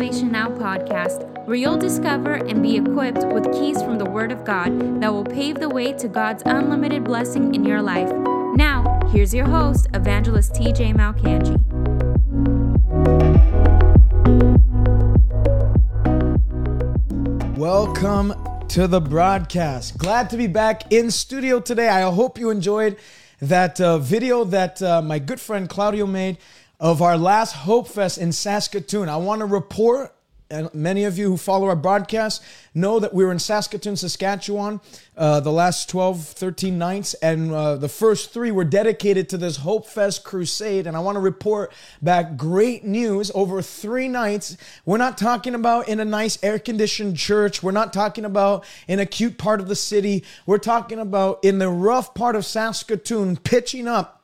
Salvation Now podcast, where you'll discover and be equipped with keys from the Word of God that will pave the way to God's unlimited blessing in your life. Now, here's your host, Evangelist TJ Malcangi. Welcome to the broadcast. Glad to be back in studio today. I hope you enjoyed that uh, video that uh, my good friend Claudio made of our last Hope Fest in Saskatoon. I want to report and many of you who follow our broadcast know that we were in Saskatoon, Saskatchewan, uh, the last 12, 13 nights, and uh, the first three were dedicated to this Hope Fest crusade. And I want to report back great news over three nights. We're not talking about in a nice air conditioned church, we're not talking about in a cute part of the city, we're talking about in the rough part of Saskatoon, pitching up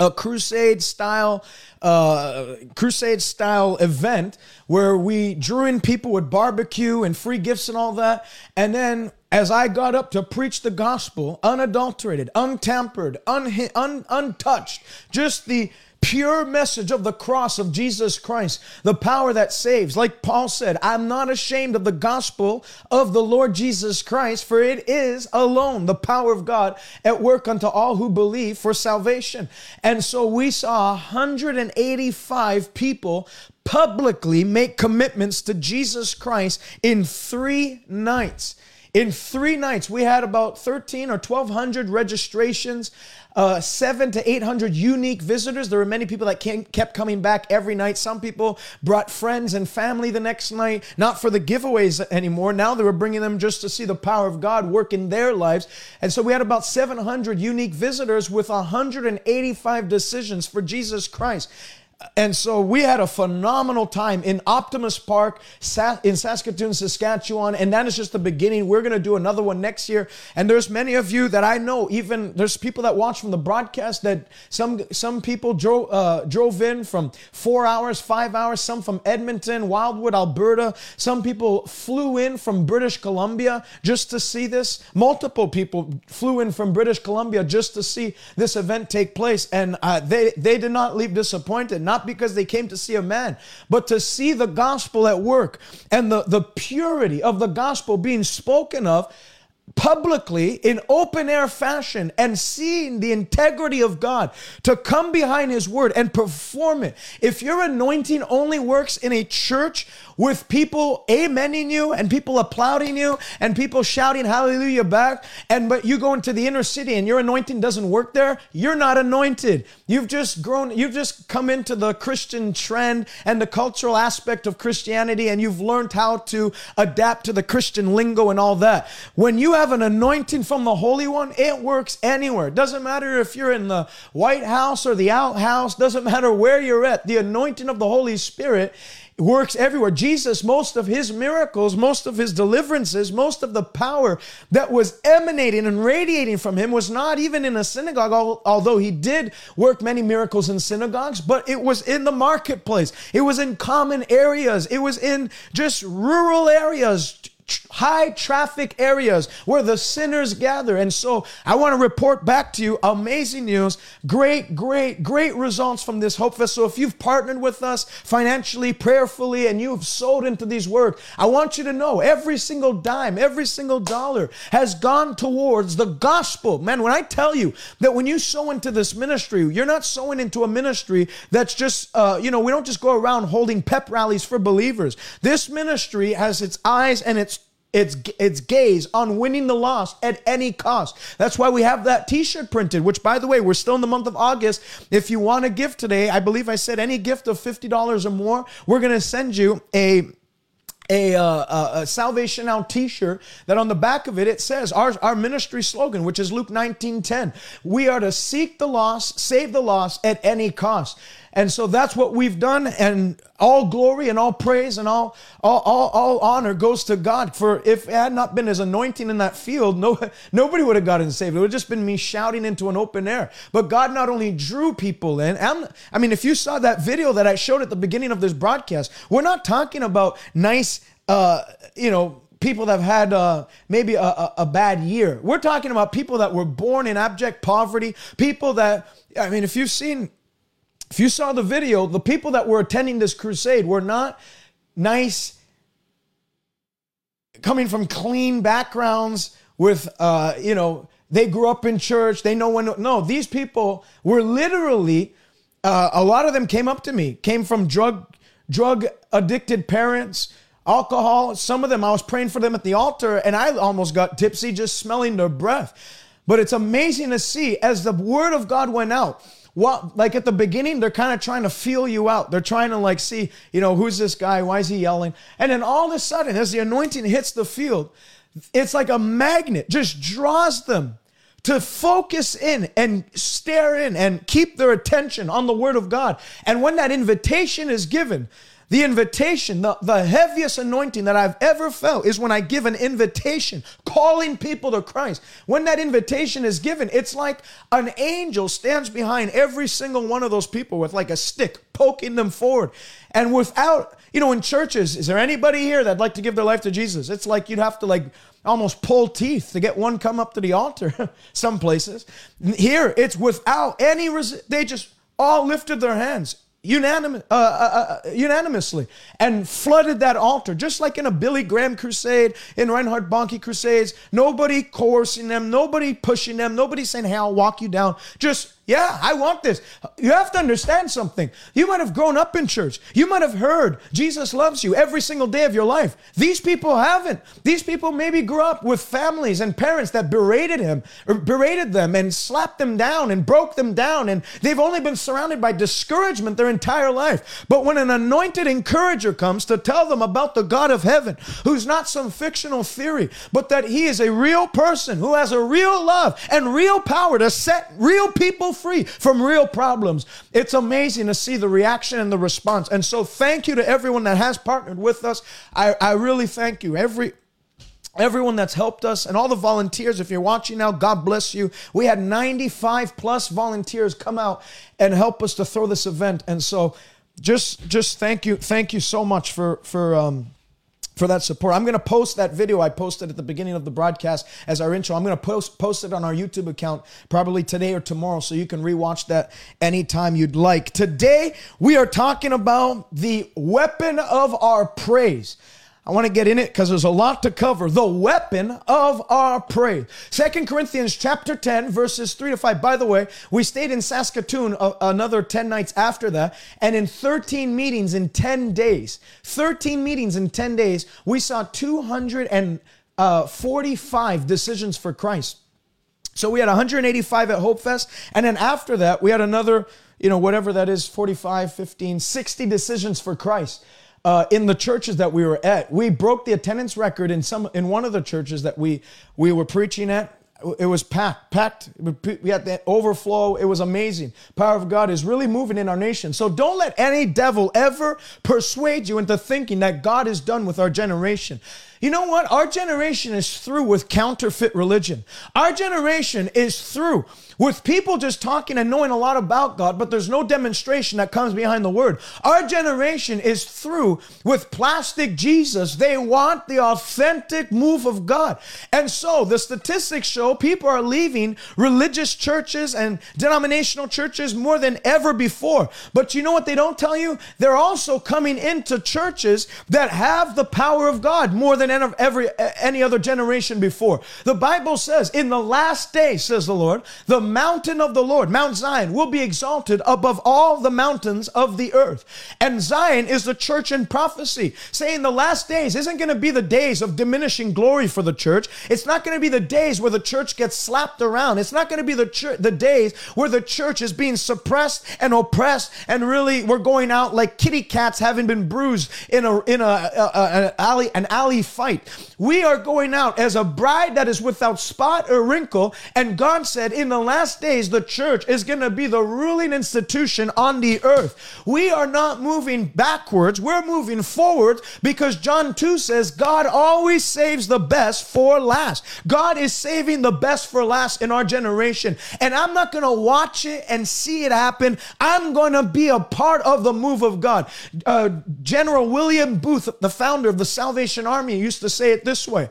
a crusade style uh, crusade style event where we drew in people with barbecue and free gifts and all that. And then as i got up to preach the gospel unadulterated untampered un- un- untouched just the pure message of the cross of Jesus Christ, the power that saves. Like Paul said, I'm not ashamed of the gospel of the Lord Jesus Christ, for it is alone the power of God at work unto all who believe for salvation. And so we saw 185 people publicly make commitments to Jesus Christ in three nights. In three nights, we had about 13 or 1,200 registrations uh, seven to 800 unique visitors. There were many people that came, kept coming back every night. Some people brought friends and family the next night, not for the giveaways anymore. Now they were bringing them just to see the power of God work in their lives. And so we had about 700 unique visitors with 185 decisions for Jesus Christ and so we had a phenomenal time in Optimus Park in Saskatoon, Saskatchewan, and that is just the beginning. We're going to do another one next year, and there's many of you that I know. Even there's people that watch from the broadcast that some some people drove uh, drove in from four hours, five hours. Some from Edmonton, Wildwood, Alberta. Some people flew in from British Columbia just to see this. Multiple people flew in from British Columbia just to see this event take place, and uh, they they did not leave disappointed not because they came to see a man, but to see the gospel at work and the, the purity of the gospel being spoken of publicly in open air fashion and seeing the integrity of God to come behind his word and perform it. If your anointing only works in a church with people amening you and people applauding you and people shouting hallelujah back, and but you go into the inner city and your anointing doesn't work there, you're not anointed. You've just grown, you've just come into the Christian trend and the cultural aspect of Christianity and you've learned how to adapt to the Christian lingo and all that. When you have an anointing from the Holy One, it works anywhere. Doesn't matter if you're in the White House or the outhouse, doesn't matter where you're at. The anointing of the Holy Spirit works everywhere. Jesus, most of his miracles, most of his deliverances, most of the power that was emanating and radiating from him was not even in a synagogue, although he did work many miracles in synagogues, but it was in the marketplace. It was in common areas. It was in just rural areas, high traffic areas where the sinners gather. And so I want to report back to you amazing news, great, great, great results from this Hope Fest. So if you've partnered with us financially, prayerfully, and you've sold into these work, I want you to know every single dime, every single dollar has gone towards the gospel. Man, when I tell you that when you sow into this ministry, you're not sowing into a ministry that's just, uh, you know, we don't just go around holding pep rallies for believers. This ministry has its eyes and its its its gaze on winning the lost at any cost. That's why we have that t-shirt printed, which by the way, we're still in the month of August. If you want a gift today, I believe I said any gift of $50 or more, we're to send you a a, uh, a, Salvation Now T-shirt that on the back of it it says our our ministry slogan, which is Luke 19:10. We are to seek the lost, save the lost at any cost. And so that's what we've done. And all glory and all praise and all, all, all, all honor goes to God. For if it had not been his anointing in that field, no, nobody would have gotten saved. It would have just been me shouting into an open air. But God not only drew people in, I'm, I mean, if you saw that video that I showed at the beginning of this broadcast, we're not talking about nice, uh, you know, people that have had uh, maybe a, a, a, bad year. We're talking about people that were born in abject poverty, people that, I mean, if you've seen if you saw the video, the people that were attending this crusade were not nice, coming from clean backgrounds with, uh, you know, they grew up in church. They know when. No, these people were literally. Uh, a lot of them came up to me. Came from drug drug addicted parents, alcohol. Some of them I was praying for them at the altar, and I almost got tipsy just smelling their breath. But it's amazing to see as the word of God went out. What like at the beginning, they're kind of trying to feel you out. They're trying to like see, you know, who's this guy? Why is he yelling? And then all of a sudden, as the anointing hits the field, it's like a magnet, just draws them to focus in and stare in and keep their attention on the Word of God. And when that invitation is given, the invitation, the, the heaviest anointing that I've ever felt is when I give an invitation, calling people to Christ. When that invitation is given, it's like an angel stands behind every single one of those people with like a stick, poking them forward. And without, you know, in churches, is there anybody here that'd like to give their life to Jesus? It's like you'd have to like almost pull teeth to get one come up to the altar some places here it's without any res- they just all lifted their hands unanimous, uh, uh, uh, unanimously and flooded that altar just like in a billy graham crusade in reinhard bonnke crusades. Nobody coercing them nobody pushing them nobody saying hey i'll walk you down. Just yeah, I want this. You have to understand something. You might have grown up in church. You might have heard Jesus loves you every single day of your life. These people haven't. These people maybe grew up with families and parents that berated him or berated them and slapped them down and broke them down and they've only been surrounded by discouragement their entire life. But when an anointed encourager comes to tell them about the God of heaven, who's not some fictional theory, but that he is a real person who has a real love and real power to set real people free from real problems. It's amazing to see the reaction and the response. And so, thank you to everyone that has partnered with us. I, I really thank you. Every everyone that's helped us and all the volunteers if you're watching now god bless you we had 95 plus volunteers come out and help us to throw this event and so just just thank you thank you so much for for um for that support. I'm going to post that video I posted at the beginning of the broadcast as our intro. I'm going to post post it on our YouTube account probably today or tomorrow so you can rewatch that anytime you'd like. Today we are talking about the weapon of our praise. I want to get in it because there's a lot to cover. The weapon of our praise. Second Corinthians chapter 10, verses 3 to 5. By the way, we stayed in Saskatoon uh, another 10 nights after that. And in 13 meetings in 10 days, 13 meetings in 10 days, we saw 245 uh, decisions for Christ. So we had 185 at Hope Fest. And then after that, we had another, you know, whatever that is, 45, 15, 60 decisions for Christ uh, in the churches that we were at. We broke the attendance record in some in one of the churches that we we were preaching at. It was packed, packed. We had that overflow. It was amazing. Power of God is really moving in our nation. So don't let any devil ever persuade you into thinking that God is done with our generation. You know what? Our generation is through with counterfeit religion. Our generation is through with people just talking and knowing a lot about God, but there's no demonstration that comes behind the word. Our generation is through with plastic Jesus. They want the authentic move of God. And so the statistics show people are leaving religious churches and denominational churches more than ever before. But you know what they don't tell you? They're also coming into churches that have the power of God more than every any other generation before. The Bible says, in the last day, says the Lord, the mountain of the Lord, Mount Zion, will be exalted above all the mountains of the earth. And Zion is the church in prophecy, saying the last days isn't going to be the days of diminishing glory for the church. It's not going to be the days where the church gets slapped around. It's not going to be the church, the days where the church is being suppressed and oppressed, and really we're going out like kitty cats having been bruised in a in a, a, a an alley an alley fight. We are going out as a bride that is without spot or wrinkle, and God said, in the last days, the church is going to be the ruling institution on the earth. We are not moving backwards, we're moving forward because John 2 says God always saves the best for last. God is saving the best for last in our generation. And I'm not going to watch it and see it happen. I'm going to be a part of the move of God. Uh, General William Booth, the founder of the Salvation Army, used to say it this way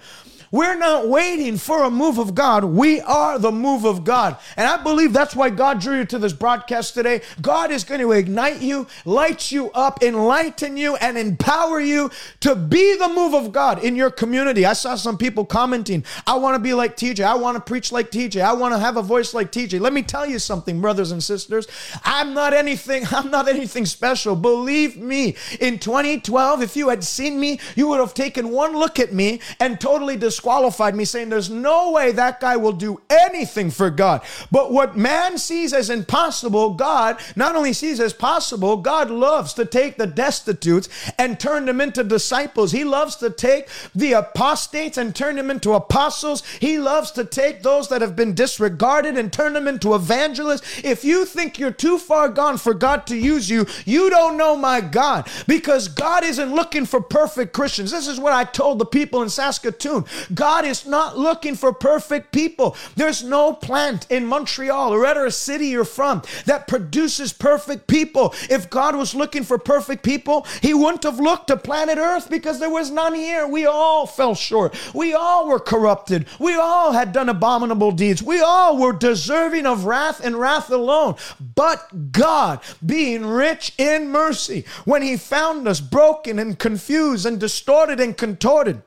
We're not waiting for a move of God. We are the move of God. And I believe that's why God drew you to this broadcast today. God is going to ignite you, light you up, enlighten you, and empower you to be the move of God in your community. I saw some people commenting, I want to be like TJ. I want to preach like TJ. I want to have a voice like TJ. Let me tell you something, brothers and sisters. I'm not anything, I'm not anything special. Believe me, in 2012, if you had seen me, you would have taken one look at me and totally disqualified me, saying, There's no way that guy will do anything for God. But what man sees as impossible, God not only sees as possible, God loves to take the destitutes and turn them into disciples. He loves to take the apostates and turn them into apostles. He loves to take those that have been disregarded and turn them into evangelists. If you think you're too far gone for God to use you, you don't know my God because God isn't looking for perfect Christians. This is what I told the people in Saskatoon. God is not looking for perfect people. There's no plant in Montreal or whatever city you're from that produces perfect people. If God was looking for perfect people, He wouldn't have looked to planet Earth because there was none here. We all fell short. We all were corrupted. We all had done abominable deeds. We all were deserving of wrath and wrath alone. But God, being rich in mercy, when He found us broken and confused and distorted and contorted,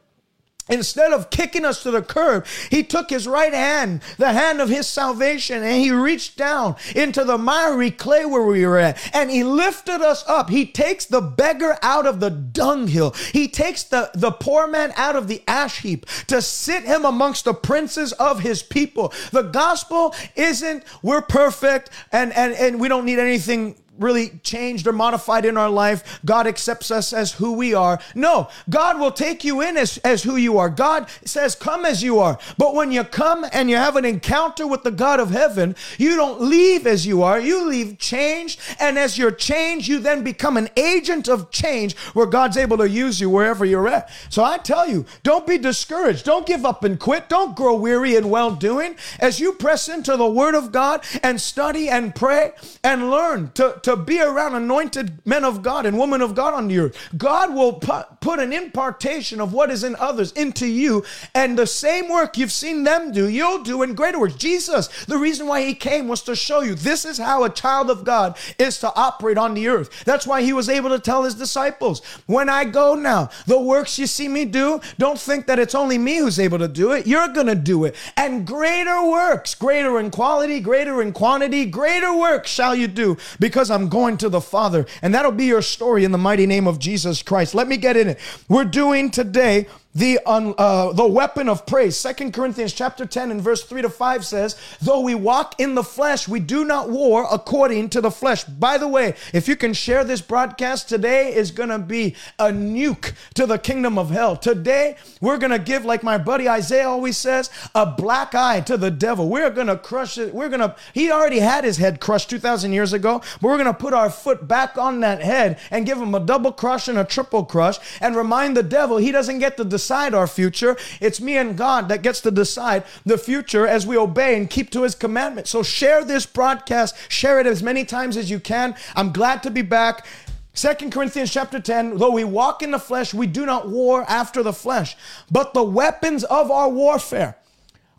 Instead of kicking us to the curb, he took his right hand, the hand of his salvation, and he reached down into the miry clay where we were at, and he lifted us up. He takes the beggar out of the dunghill. He takes the, the poor man out of the ash heap to sit him amongst the princes of his people. The gospel isn't we're perfect and, and, and we don't need anything really changed or modified in our life. God accepts us as who we are. No, God will take you in as, as who you are. God says, Come as you are. But when you come and you have an encounter with the God of heaven, you don't leave as you are. You leave changed. And as you're changed, you then become an agent of change where God's able to use you wherever you're at. So I tell you, don't be discouraged. Don't give up and quit. Don't grow weary in well doing. As you press into the Word of God and study and pray and learn to, to be around anointed men of God and women of God on the earth. God will put an impartation of what is in others into you, and the same work you've seen them do, you'll do in greater works. Jesus, the reason why he came was to show you this is how a child of God is to operate on the earth. That's why he was able to tell his disciples, When I go now, the works you see me do, don't think that it's only me who's able to do it. You're going to do it. And greater works, greater in quality, greater in quantity, greater works shall you do because I'm going to the Father. And that'll be your story in the mighty name of Jesus Christ. Let me get in it. We're doing today the uh, the weapon of praise. Second Corinthians chapter 10 and verse 3 to 5 says, "Though we walk in the flesh, we do not war according to the flesh." By the way, if you can share this broadcast today is going to be a nuke to the kingdom of hell. Today, we're going to give like my buddy Isaiah always says, a black eye to the devil. We're going to crush it. We're going to He already had his head crushed 2000 years ago, but we're going to put our foot back on that head and give him a double crush and a triple crush and remind the devil he doesn't get to decide our future. It's me and God that gets to decide the future as we obey and keep to his commandments. So share this broadcast, share it as many times as you can. I'm glad to be back. Second Corinthians chapter 10, though we walk in the flesh, we do not war after the flesh, but the weapons of our warfare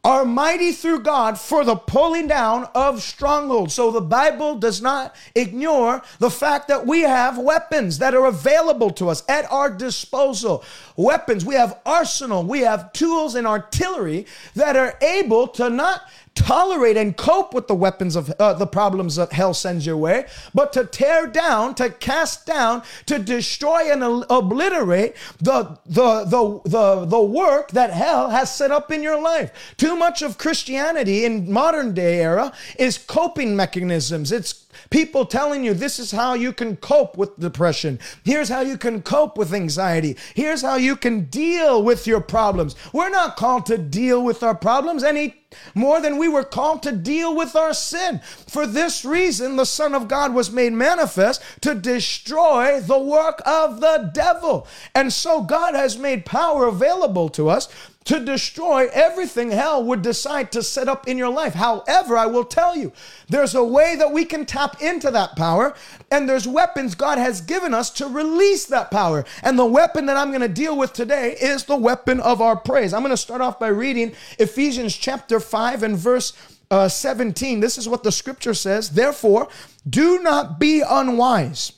are mighty through God for the pulling down of strongholds. So the Bible does not ignore the fact that we have weapons that are available to us at our disposal. Weapons, we have arsenal, we have tools and artillery that are able to not tolerate and cope with the weapons of uh, the problems that hell sends your way, but to tear down, to cast down, to destroy and obliterate the, the, the, the, the work that hell has set up in your life. Too much of Christianity in modern day era is coping mechanisms. It's people telling you this is how you can cope with depression. Here's how you can cope with anxiety. Here's how you can deal with your problems. We're not called to deal with our problems any more than we were called to deal with our sin. For this reason, the Son of God was made manifest to destroy the work of the devil. And so God has made power available to us to destroy everything hell would decide to set up in your life. However, I will tell you, there's a way that we can tap into that power, and there's weapons God has given us to release that power. And the weapon that I'm going to deal with today is the weapon of our praise. I'm going to start off by reading Ephesians chapter 5 and verse uh, 17. This is what the scripture says. Therefore, do not be unwise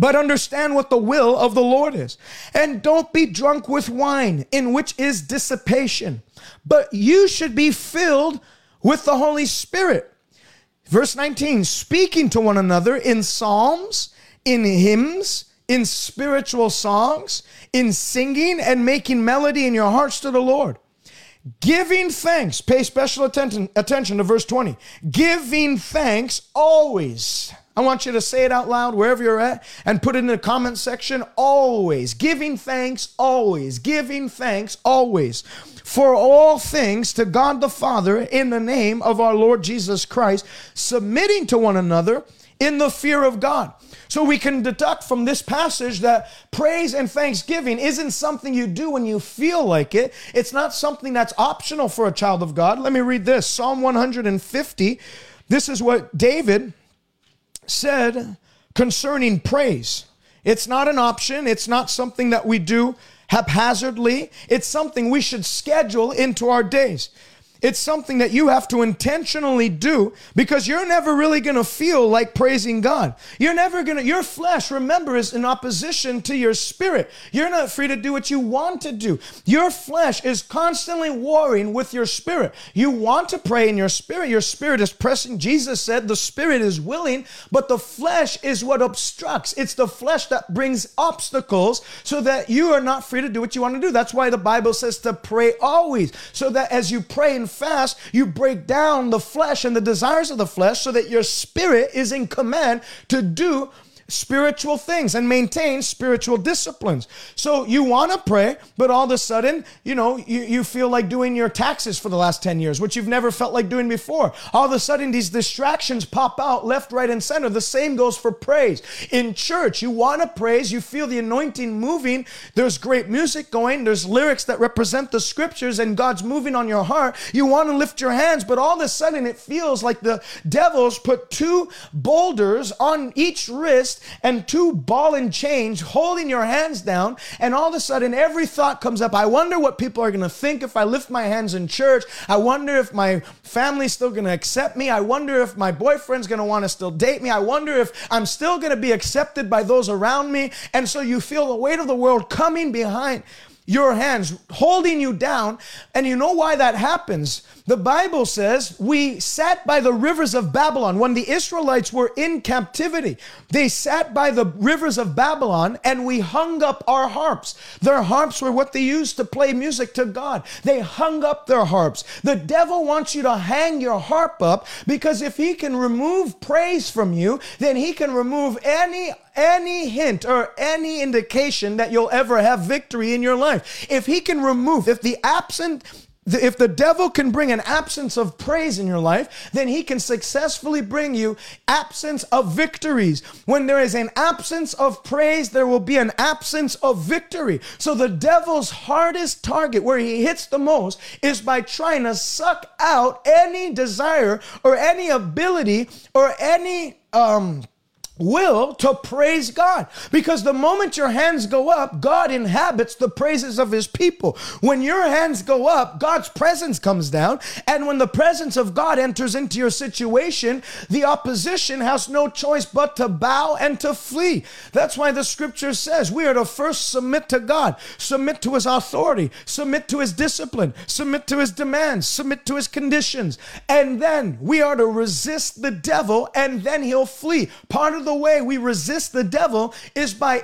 but understand what the will of the Lord is. And don't be drunk with wine, in which is dissipation, but you should be filled with the Holy Spirit. Verse 19, speaking to one another in psalms, in hymns, in spiritual songs, in singing and making melody in your hearts to the Lord. Giving thanks, pay special attention, attention to verse 20. Giving thanks always I want you to say it out loud wherever you're at and put it in the comment section. Always giving thanks, always giving thanks, always for all things to God the Father in the name of our Lord Jesus Christ, submitting to one another in the fear of God. So we can deduct from this passage that praise and thanksgiving isn't something you do when you feel like it. It's not something that's optional for a child of God. Let me read this Psalm 150. This is what David said concerning praise. It's not an option, it's not something that we do haphazardly, it's something we should schedule into our days. It's something that you have to intentionally do because you're never really going to feel like praising God. You're never going to, your flesh, remember, is in opposition to your spirit. You're not free to do what you want to do. Your flesh is constantly warring with your spirit. You want to pray in your spirit. Your spirit is pressing. Jesus said the spirit is willing, but the flesh is what obstructs. It's the flesh that brings obstacles so that you are not free to do what you want to do. That's why the Bible says to pray always, so that as you pray in fast, you break down the flesh and the desires of the flesh so that your spirit is in command to do spiritual things and maintain spiritual disciplines. So you want to pray, but all of a sudden, you know, you, you feel like doing your taxes for the last 10 years, which you've never felt like doing before. All of a sudden, these distractions pop out left, right, and center. The same goes for praise. In church, you want to praise, you feel the anointing moving. There's great music going, there's lyrics that represent the scriptures, and God's moving on your heart. You want to lift your hands, but all of a sudden, it feels like the devil's put two boulders on each wrist and two ball and chains holding your hands down. And all of a sudden, every thought comes up. I wonder what people are going to think if I lift my hands in church. I wonder if my family's still going to accept me. I wonder if my boyfriend's going to want to still date me. I wonder if I'm still going to be accepted by those around me. And so you feel the weight of the world coming behind your hands, holding you down. And you know why that happens? The Bible says we sat by the rivers of Babylon when the Israelites were in captivity. They sat by the rivers of Babylon and we hung up our harps. Their harps were what they used to play music to God. They hung up their harps. The devil wants you to hang your harp up because if he can remove praise from you, then he can remove any any hint or any indication that you'll ever have victory in your life. If he can remove, if the absent if the devil can bring an absence of praise in your life, then he can successfully bring you absence of victories. When there is an absence of praise, there will be an absence of victory. So the devil's hardest target, where he hits the most, is by trying to suck out any desire or any ability or any um will to praise God. Because the moment your hands go up, God inhabits the praises of his people. When your hands go up, God's presence comes down. And when the presence of God enters into your situation, the opposition has no choice but to bow and to flee. That's why the scripture says we are to first submit to God, submit to his authority, submit to his discipline, submit to his demands, submit to his conditions. And then we are to resist the devil and then he'll flee. Part of the the way we resist the devil is by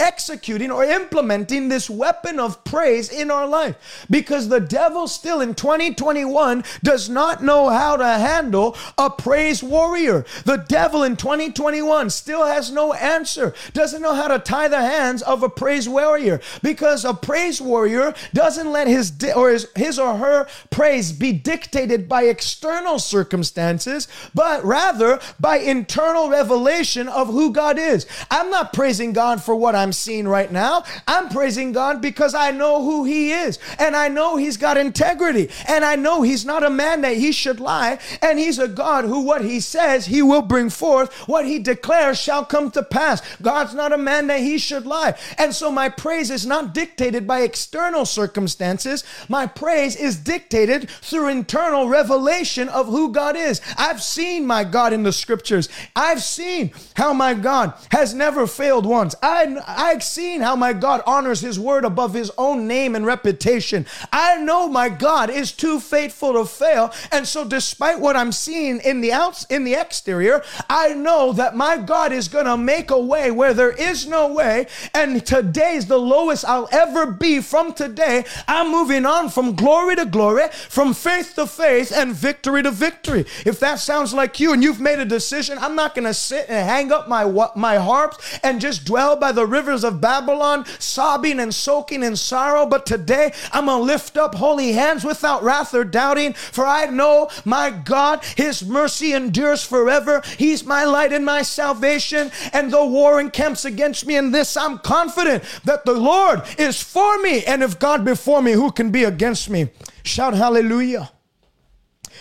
executing or implementing this weapon of praise in our life because the devil still in 2021 does not know how to handle a praise warrior. The devil in 2021 still has no answer, doesn't know how to tie the hands of a praise warrior because a praise warrior doesn't let his di- or his, his or her praise be dictated by external circumstances, but rather by internal revelation of who God is. I'm not praising God for what I'm I'm seeing right now. I'm praising God because I know who He is. And I know He's got integrity. And I know He's not a man that He should lie. And He's a God who what He says He will bring forth, what He declares shall come to pass. God's not a man that He should lie. And so my praise is not dictated by external circumstances. My praise is dictated through internal revelation of who God is. I've seen my God in the scriptures. I've seen how my God has never failed once. I, I've seen how my God honors his word above his own name and reputation. I know my God is too faithful to fail. And so despite what I'm seeing in the outs in the exterior, I know that my God is going to make a way where there is no way. And today's the lowest I'll ever be from today. I'm moving on from glory to glory, from faith to faith and victory to victory. If that sounds like you and you've made a decision, I'm not going to sit and hang up my my harps and just dwell by the rivers of Babylon, sobbing and soaking in sorrow. But today I'm going to lift up holy hands without wrath or doubting, for I know my God, his mercy endures forever. He's my light and my salvation. And though war encamps against me in this, I'm confident that the Lord is for me. And if God before me, who can be against me? Shout hallelujah.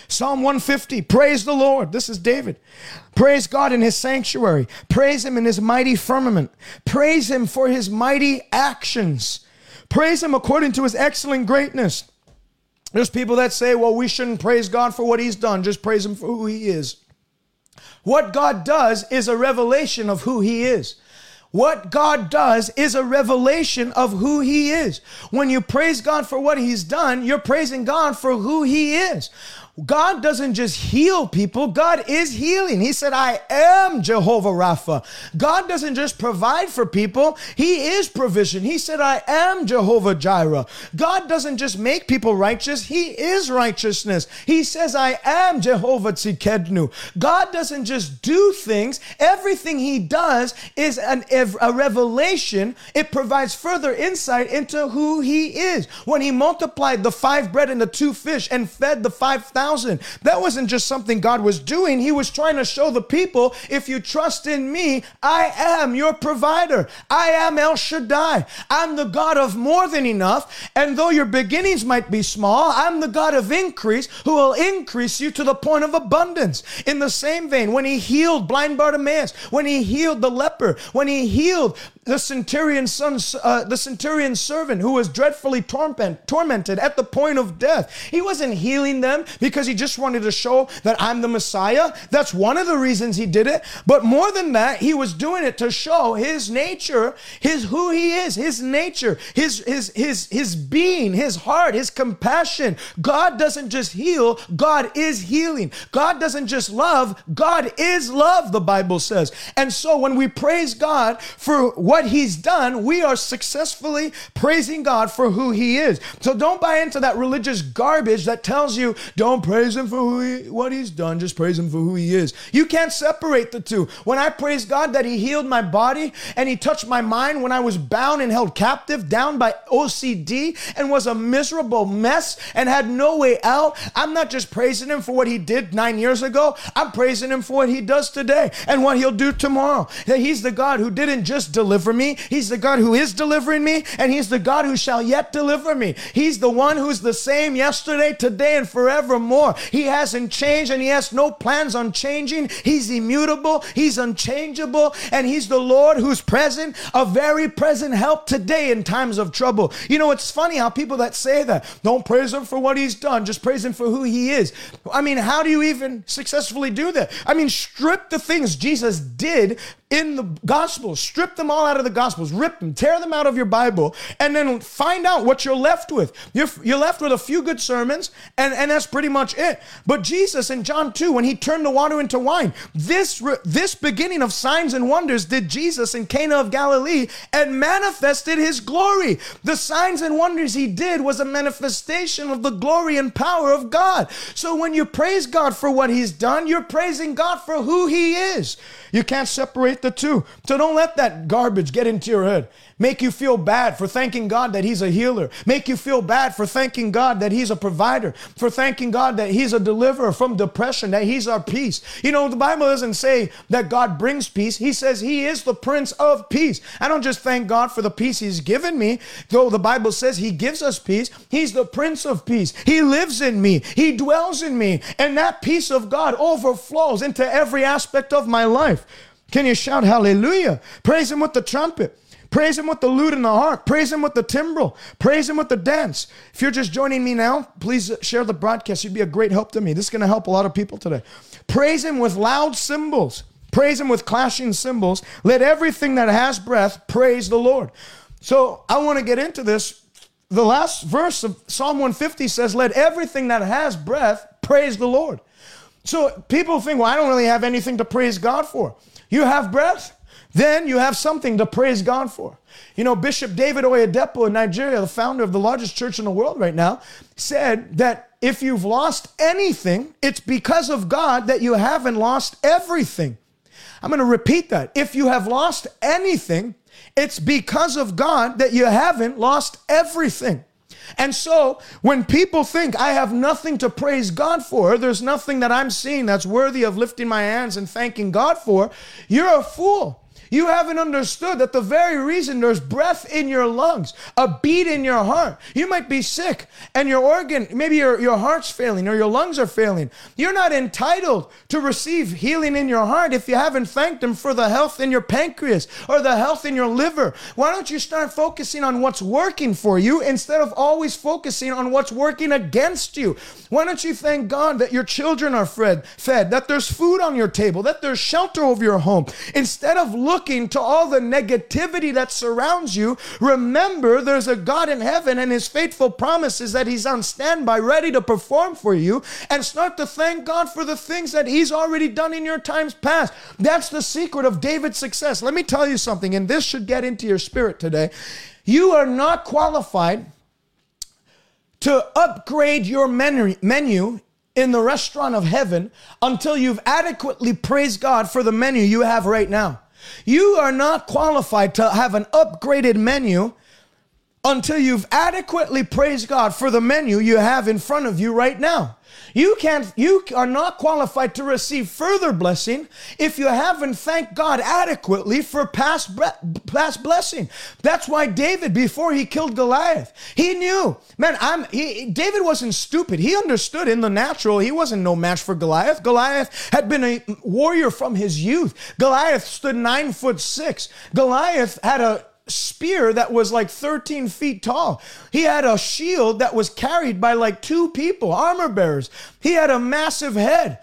Psalm 150, praise the Lord. This is David. Praise God in his sanctuary. Praise him in his mighty firmament. Praise him for his mighty actions. Praise him according to his excellent greatness. There's people that say, well, we shouldn't praise God for what he's done, just praise him for who he is. What God does is a revelation of who he is. What God does is a revelation of who He is. When you praise God for what He's done, you're praising God for who He is. God doesn't just heal people, God is healing. He said, I am Jehovah Rapha. God doesn't just provide for people, He is provision. He said, I am Jehovah Jireh. God doesn't just make people righteous, He is righteousness. He says, I am Jehovah Tsidkenu. God doesn't just do things, everything He does is an, a revelation. It provides further insight into who He is. When He multiplied the five bread and the two fish and fed the 5,000, that wasn't just something God was doing. He was trying to show the people if you trust in me, I am your provider. I am El Shaddai. I'm the God of more than enough. And though your beginnings might be small, I'm the God of increase who will increase you to the point of abundance. In the same vein, when he healed blind Bartimaeus, when he healed the leper, when he healed the centurion's son, uh, the centurion's servant who was dreadfully torment, tormented at the point of death. He wasn't healing them because he just wanted to show that I'm the Messiah. That's one of the reasons he did it. But more than that, he was doing it to show his nature, his who he is, his nature, his his his his being, his heart, his compassion. God doesn't just heal, God is healing. God doesn't just love, God is love, the Bible says. And so when we praise God for what what he's done, we are successfully praising God for who he is. So don't buy into that religious garbage that tells you don't praise him for who he, what he's done, just praise him for who he is. You can't separate the two. When I praise God that he healed my body and he touched my mind when I was bound and held captive down by OCD and was a miserable mess and had no way out, I'm not just praising him for what he did 9 years ago. I'm praising him for what he does today and what he'll do tomorrow. That he's the God who didn't just deliver me. He's the God who is delivering me, and He's the God who shall yet deliver me. He's the one who's the same yesterday, today, and forevermore. He hasn't changed, and He has no plans on changing. He's immutable, He's unchangeable, and He's the Lord who's present, a very present help today in times of trouble. You know, it's funny how people that say that don't praise Him for what He's done, just praise Him for who He is. I mean, how do you even successfully do that? I mean, strip the things Jesus did in the Gospels. Strip them all out of the Gospels, rip them, tear them out of your Bible, and then find out what you're left with. You're, you're left with a few good sermons, and, and that's pretty much it. But Jesus in John 2, when he turned the water into wine, this, this beginning of signs and wonders did Jesus in Cana of Galilee and manifested his glory. The signs and wonders he did was a manifestation of the glory and power of God. So when you praise God for what he's done, you're praising God for who he is. You can't separate separate the two. So don't let that garbage get into your head. Make you feel bad for thanking God that He's a healer. Make you feel bad for thanking God that He's a provider. For thanking God that He's a deliverer from depression, that He's our peace. You know, the Bible doesn't say that God brings peace. He says He is the Prince of Peace. I don't just thank God for the peace He's given me, though the Bible says He gives us peace. He's the Prince of Peace. He lives in me. He dwells in me. And that peace of God overflows into every aspect of my life. Can you shout hallelujah? Praise Him with the trumpet. Praise Him with the lute and the harp. Praise Him with the timbrel. Praise Him with the dance. If you're just joining me now, please share the broadcast. You'd be a great help to me. This is going to help a lot of people today. Praise Him with loud cymbals. Praise Him with clashing cymbals. Let everything that has breath praise the Lord. So I want to get into this. The last verse of Psalm 150 says, Let everything that has breath praise the Lord. So people think, Well, I don't really have anything to praise God for. You have breath? then you have something to praise God for. You know, Bishop David Oyedepo in Nigeria, the founder of the largest church in the world right now, said that if you've lost anything, it's because of God that you haven't lost everything. I'm going to repeat that. If you have lost anything, it's because of God that you haven't lost everything. And so when people think I have nothing to praise God for, there's nothing that I'm seeing that's worthy of lifting my hands and thanking God for, you're a fool. You haven't understood that the very reason there's breath in your lungs, a beat in your heart, you might be sick and your organ, maybe your, your heart's failing or your lungs are failing. You're not entitled to receive healing in your heart if you haven't thanked Him for the health in your pancreas or the health in your liver. Why don't you start focusing on what's working for you instead of always focusing on what's working against you? Why don't you thank God that your children are fed, fed that there's food on your table, that there's shelter over your home, instead of looking looking to all the negativity that surrounds you, remember there's a God in heaven and his faithful promises that he's on standby, ready to perform for you, and start to thank God for the things that he's already done in your times past. That's the secret of David's success. Let me tell you something, and this should get into your spirit today. You are not qualified to upgrade your menu in the restaurant of heaven until you've adequately praised God for the menu you have right now. You are not qualified to have an upgraded menu until you've adequately praised God for the menu you have in front of you right now. You can't you are not qualified to receive further blessing if you haven't thanked God adequately for past past blessing. That's why David before he killed Goliath, he knew, man, I'm he, David wasn't stupid. He understood in the natural he wasn't no match for Goliath. Goliath had been a warrior from his youth. Goliath stood 9 foot 6. Goliath had a spear that was like 13 feet tall. He had a shield that was carried by like two people, armor bearers. He had a massive head.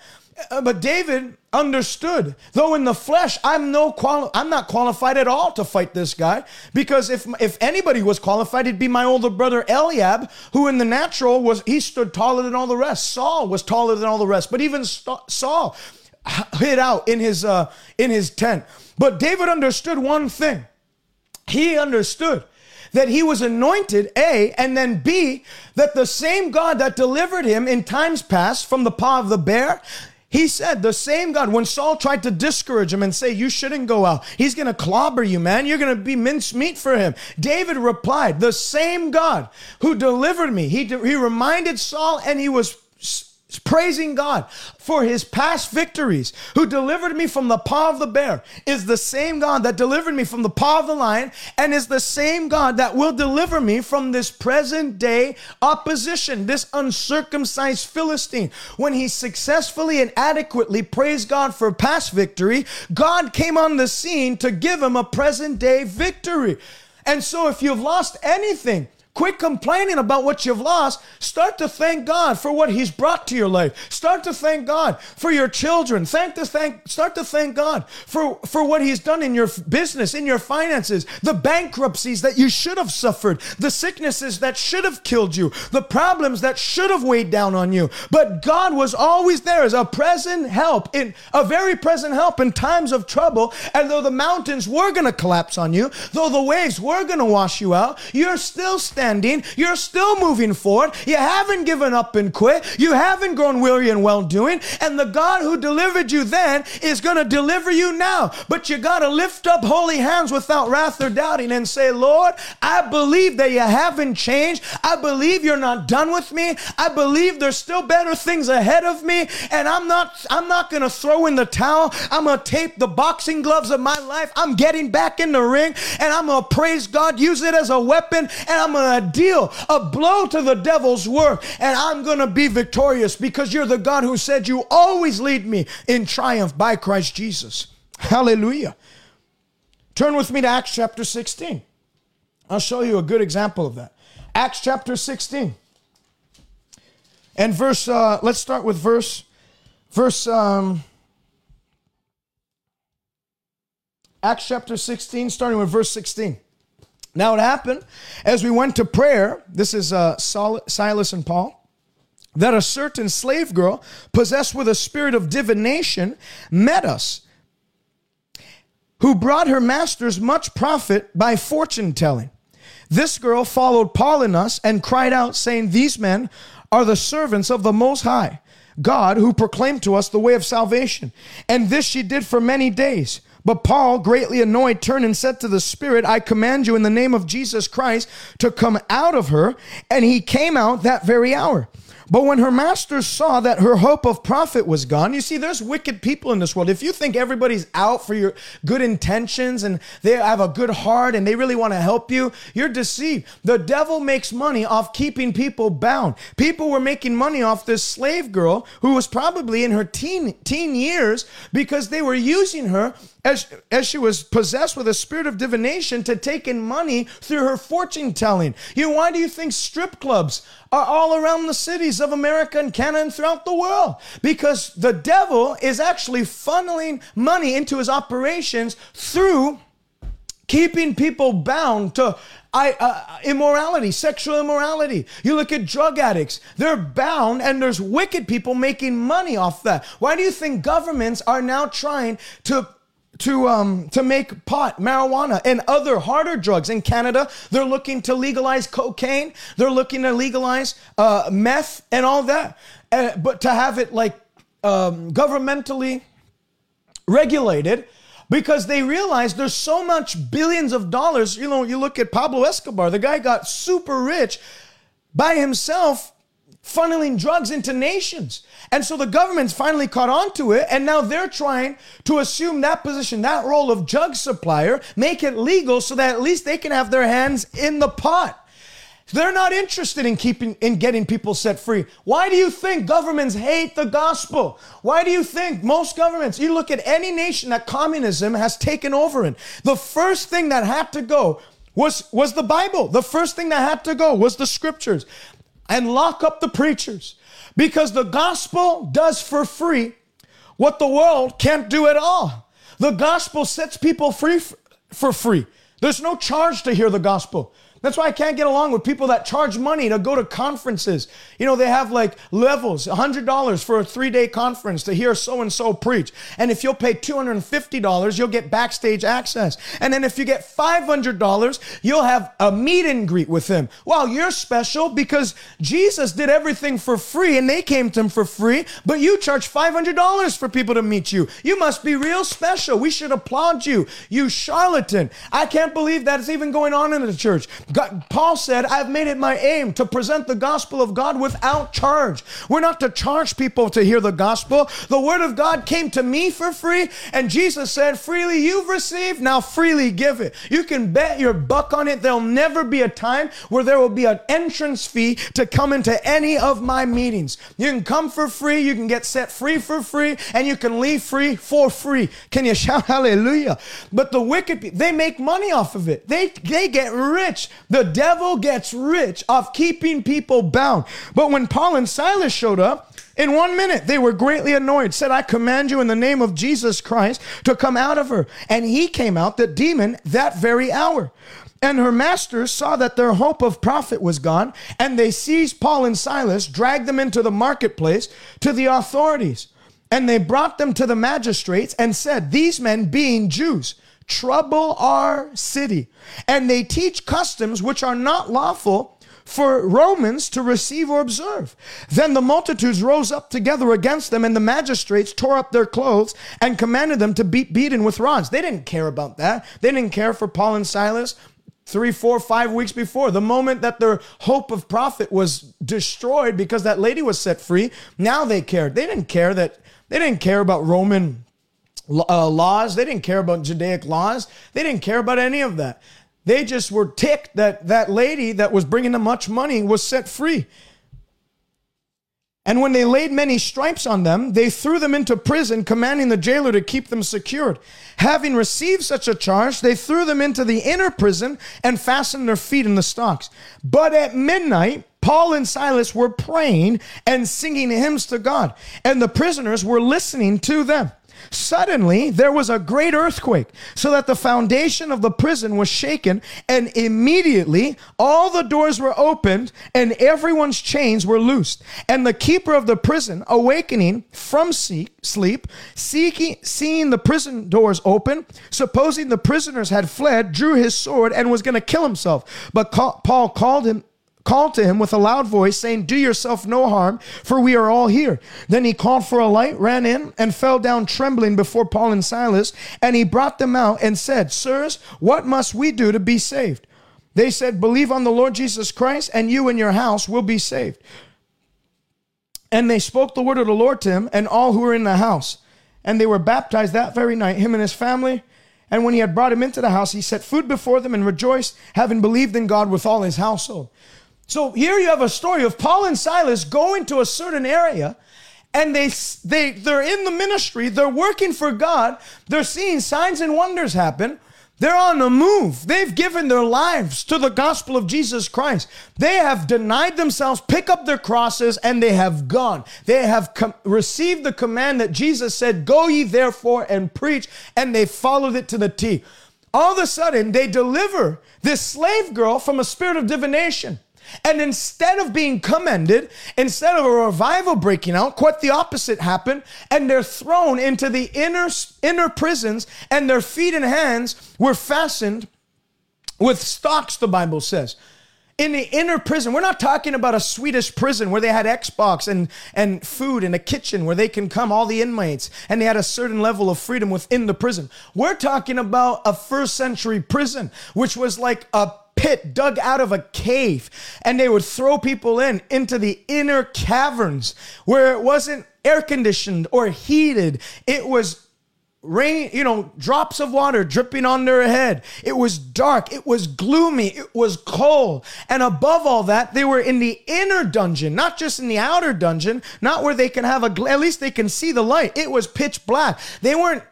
Uh, but David understood, though in the flesh, I'm no quali- I'm not qualified at all to fight this guy because if if anybody was qualified, it'd be my older brother Eliab, who in the natural was he stood taller than all the rest. Saul was taller than all the rest, but even Saul hid out in his uh, in his tent. But David understood one thing he understood that he was anointed, A, and then B, that the same God that delivered him in times past from the paw of the bear, he said, the same God, when Saul tried to discourage him and say, You shouldn't go out, he's going to clobber you, man. You're going to be mincemeat for him. David replied, The same God who delivered me. He, he reminded Saul and he was praising God for his past victories, who delivered me from the paw of the bear, is the same God that delivered me from the paw of the lion, and is the same God that will deliver me from this present day opposition, this uncircumcised Philistine. When he successfully and adequately praised God for past victory, God came on the scene to give him a present day victory. And so, if you've lost anything, Quit complaining about what you've lost. Start to thank God for what He's brought to your life. Start to thank God for your children. Thank to thank, start to thank God for, for what He's done in your business, in your finances, the bankruptcies that you should have suffered, the sicknesses that should have killed you, the problems that should have weighed down on you. But God was always there as a present help in a very present help in times of trouble. And though the mountains were going to collapse on you, though the waves were going to wash you out, you're still standing standing. You're still moving forward. You haven't given up and quit. You haven't grown weary and well doing. And the God who delivered you then is going to deliver you now. But you got to lift up holy hands without wrath or doubting and say, Lord, I believe that you haven't changed. I believe you're not done with me. I believe there's still better things ahead of me. And I'm not, I'm not going to throw in the towel. I'm going to tape the boxing gloves of my life. I'm getting back in the ring and I'm going to praise God, use it as a weapon, and I'm going to deal a blow to the devil's work. And I'm going to be victorious because you're the God who said you always lead me in triumph by Christ Jesus. Hallelujah. Turn with me to Acts chapter 16. I'll show you a good example of that. Acts chapter 16. And verse, uh, let's start with verse, verse, um, Acts chapter 16, starting with verse 16. Now it happened as we went to prayer, this is uh, Silas and Paul, that a certain slave girl possessed with a spirit of divination met us, who brought her masters much profit by fortune telling. This girl followed Paul and us and cried out, saying, These men are the servants of the Most High, God, who proclaimed to us the way of salvation. And this she did for many days. But Paul, greatly annoyed, turned and said to the Spirit, I command you in the name of Jesus Christ to come out of her. And he came out that very hour. But when her master saw that her hope of profit was gone, you see, there's wicked people in this world. If you think everybody's out for your good intentions and they have a good heart and they really want to help you, you're deceived. The devil makes money off keeping people bound. People were making money off this slave girl who was probably in her teen, teen years because they were using her as, as she was possessed with a spirit of divination to take in money through her fortune telling. You know, why do you think strip clubs are all around the cities of America and Canada and throughout the world? Because the devil is actually funneling money into his operations through keeping people bound to I, uh, immorality, sexual immorality. You look at drug addicts, they're bound, and there's wicked people making money off that. Why do you think governments are now trying to to um, to make pot, marijuana, and other harder drugs. In Canada, they're looking to legalize cocaine. They're looking to legalize uh, meth and all that. Uh, but to have it like um, governmentally regulated because they realize there's so much billions of dollars. You know, you look at Pablo Escobar, the guy got super rich by himself funneling drugs into nations. And so the government's finally caught on to it, and now they're trying to assume that position, that role of drug supplier, make it legal so that at least they can have their hands in the pot. They're not interested in keeping in getting people set free. Why do you think governments hate the gospel? Why do you think most governments, you look at any nation that communism has taken over in, the first thing that had to go was, was the Bible. The first thing that had to go was the scriptures and lock up the preachers because the gospel does for free what the world can't do at all. The gospel sets people free for free. There's no charge to hear the gospel. That's why I can't get along with people that charge money to go to conferences. You know, they have like levels, $100 for a three day conference to hear so and so preach. And if you'll pay $250, you'll get backstage access. And then if you get $500, you'll have a meet and greet with them. Well, you're special because Jesus did everything for free and they came to him for free, but you charge $500 for people to meet you. You must be real special. We should applaud you, you charlatan. I can't believe that's even going on in the church. God, Paul said, I've made it my aim to present the gospel of God without charge. We're not to charge people to hear the gospel. The word of God came to me for free, and Jesus said, Freely you've received, now freely give it. You can bet your buck on it. There'll never be a time where there will be an entrance fee to come into any of my meetings. You can come for free, you can get set free for free, and you can leave free for free. Can you shout hallelujah? But the wicked they make money off of it. They, they get rich the devil gets rich off keeping people bound. But when Paul and Silas showed up, in one minute, they were greatly annoyed, said, I command you in the name of Jesus Christ to come out of her. And he came out, the demon, that very hour. And her masters saw that their hope of profit was gone, and they seized Paul and Silas, dragged them into the marketplace to the authorities. And they brought them to the magistrates and said, These men, being Jews, trouble our city. And they teach customs which are not lawful for Romans to receive or observe. Then the multitudes rose up together against them, and the magistrates tore up their clothes and commanded them to be beaten with rods. They didn't care about that. They didn't care for Paul and Silas three, four, five weeks before. The moment that their hope of profit was destroyed because that lady was set free, now they cared. They didn't care that they didn't care about Roman uh, laws. They didn't care about Judaic laws. They didn't care about any of that. They just were ticked that that lady that was bringing them much money was set free. And when they laid many stripes on them, they threw them into prison, commanding the jailer to keep them secured. Having received such a charge, they threw them into the inner prison and fastened their feet in the stocks. But at midnight, Paul and Silas were praying and singing hymns to God, and the prisoners were listening to them. Suddenly, there was a great earthquake, so that the foundation of the prison was shaken, and immediately all the doors were opened and everyone's chains were loosed. And the keeper of the prison, awakening from sleep, seeking, seeing the prison doors open, supposing the prisoners had fled, drew his sword and was going to kill himself. But Paul called him called to him with a loud voice, saying, Do yourself no harm, for we are all here. Then he called for a light, ran in, and fell down trembling before Paul and Silas. And he brought them out and said, Sirs, what must we do to be saved? They said, Believe on the Lord Jesus Christ, and you and your house will be saved. And they spoke the word of the Lord to him and all who were in the house. And they were baptized that very night, him and his family. And when he had brought him into the house, he set food before them and rejoiced, having believed in God with all his household. So here you have a story of Paul and Silas going to a certain area and they they they're in the ministry, they're working for God, they're seeing signs and wonders happen. They're on the move. They've given their lives to the gospel of Jesus Christ. They have denied themselves, pick up their crosses, and they have gone. They have com- received the command that Jesus said, Go ye therefore and preach, and they followed it to the T. All of a sudden, they deliver this slave girl from a spirit of divination. And instead of being commended, instead of a revival breaking out, quite the opposite happened. And they're thrown into the inner, inner prisons, and their feet and hands were fastened with stocks, the Bible says. In the inner prison, we're not talking about a Swedish prison where they had Xbox and, and food in a kitchen where they can come, all the inmates, and they had a certain level of freedom within the prison. We're talking about a first century prison, which was like a pit dug out of a cave and they would throw people in into the inner caverns where it wasn't air conditioned or heated. It was rain, you know, drops of water dripping on their head. It was dark. It was gloomy. It was cold. And above all that, they were in the inner dungeon, not just in the outer dungeon, not where they can have a, at least they can see the light. It was pitch black. They weren't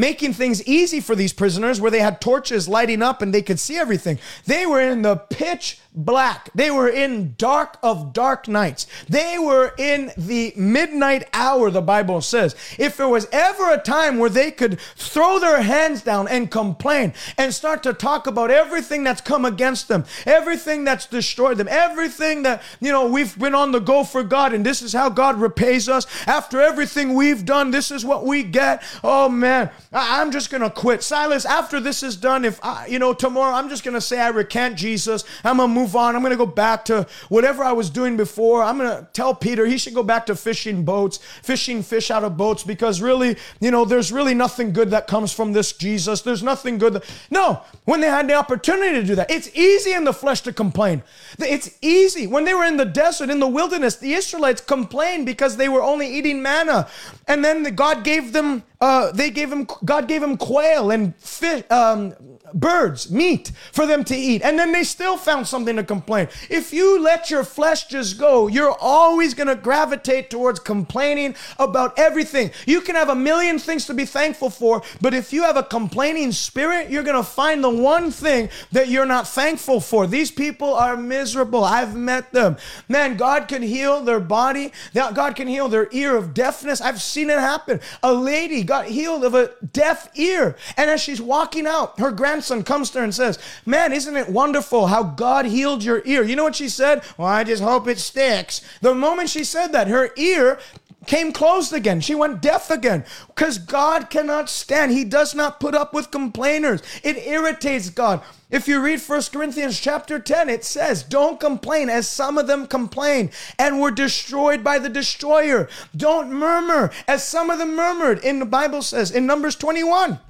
making things easy for these prisoners where they had torches lighting up and they could see everything. They were in the pitch black. They were in dark of dark nights. They were in the midnight hour, the Bible says. If there was ever a time where they could throw their hands down and complain and start to talk about everything that's come against them, everything that's destroyed them, everything that, you know, we've been on the go for God and this is how God repays us. After everything we've done, this is what we get. Oh man, I'm just going to quit. Silas, after this is done, if I, you know, tomorrow I'm just going to say I recant Jesus. I'm to move on. I'm going to go back to whatever I was doing before. I'm going to tell Peter he should go back to fishing boats, fishing fish out of boats, because really, you know, there's really nothing good that comes from this Jesus. There's nothing good. That, no, when they had the opportunity to do that, it's easy in the flesh to complain. It's easy. When they were in the desert, in the wilderness, the Israelites complained because they were only eating manna. And then God gave them, uh, they gave them, God gave them quail and fish, um, birds, meat for them to eat. And then they still found something to complain. If you let your flesh just go, you're always going to gravitate towards complaining about everything. You can have a million things to be thankful for, but if you have a complaining spirit, you're going to find the one thing that you're not thankful for. These people are miserable. I've met them. Man, God can heal their body. God can heal their ear of deafness. I've seen it happen. A lady got healed of a deaf ear. And as she's walking out, her grandson grandson comes to her and says, Man, isn't it wonderful how God healed your ear? You know what she said? Well, I just hope it sticks. The moment she said that, her ear came closed again. She went deaf again because God cannot stand. He does not put up with complainers. It irritates God. If you read 1 Corinthians chapter 10, it says, Don't complain as some of them complained and were destroyed by the destroyer. Don't murmur as some of them murmured. In the Bible says in Numbers 21.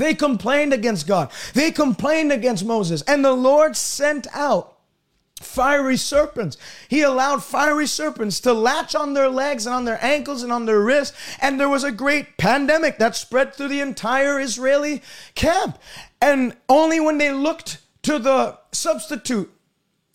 They complained against God. They complained against Moses. And the Lord sent out fiery serpents. He allowed fiery serpents to latch on their legs and on their ankles and on their wrists. And there was a great pandemic that spread through the entire Israeli camp. And only when they looked to the substitute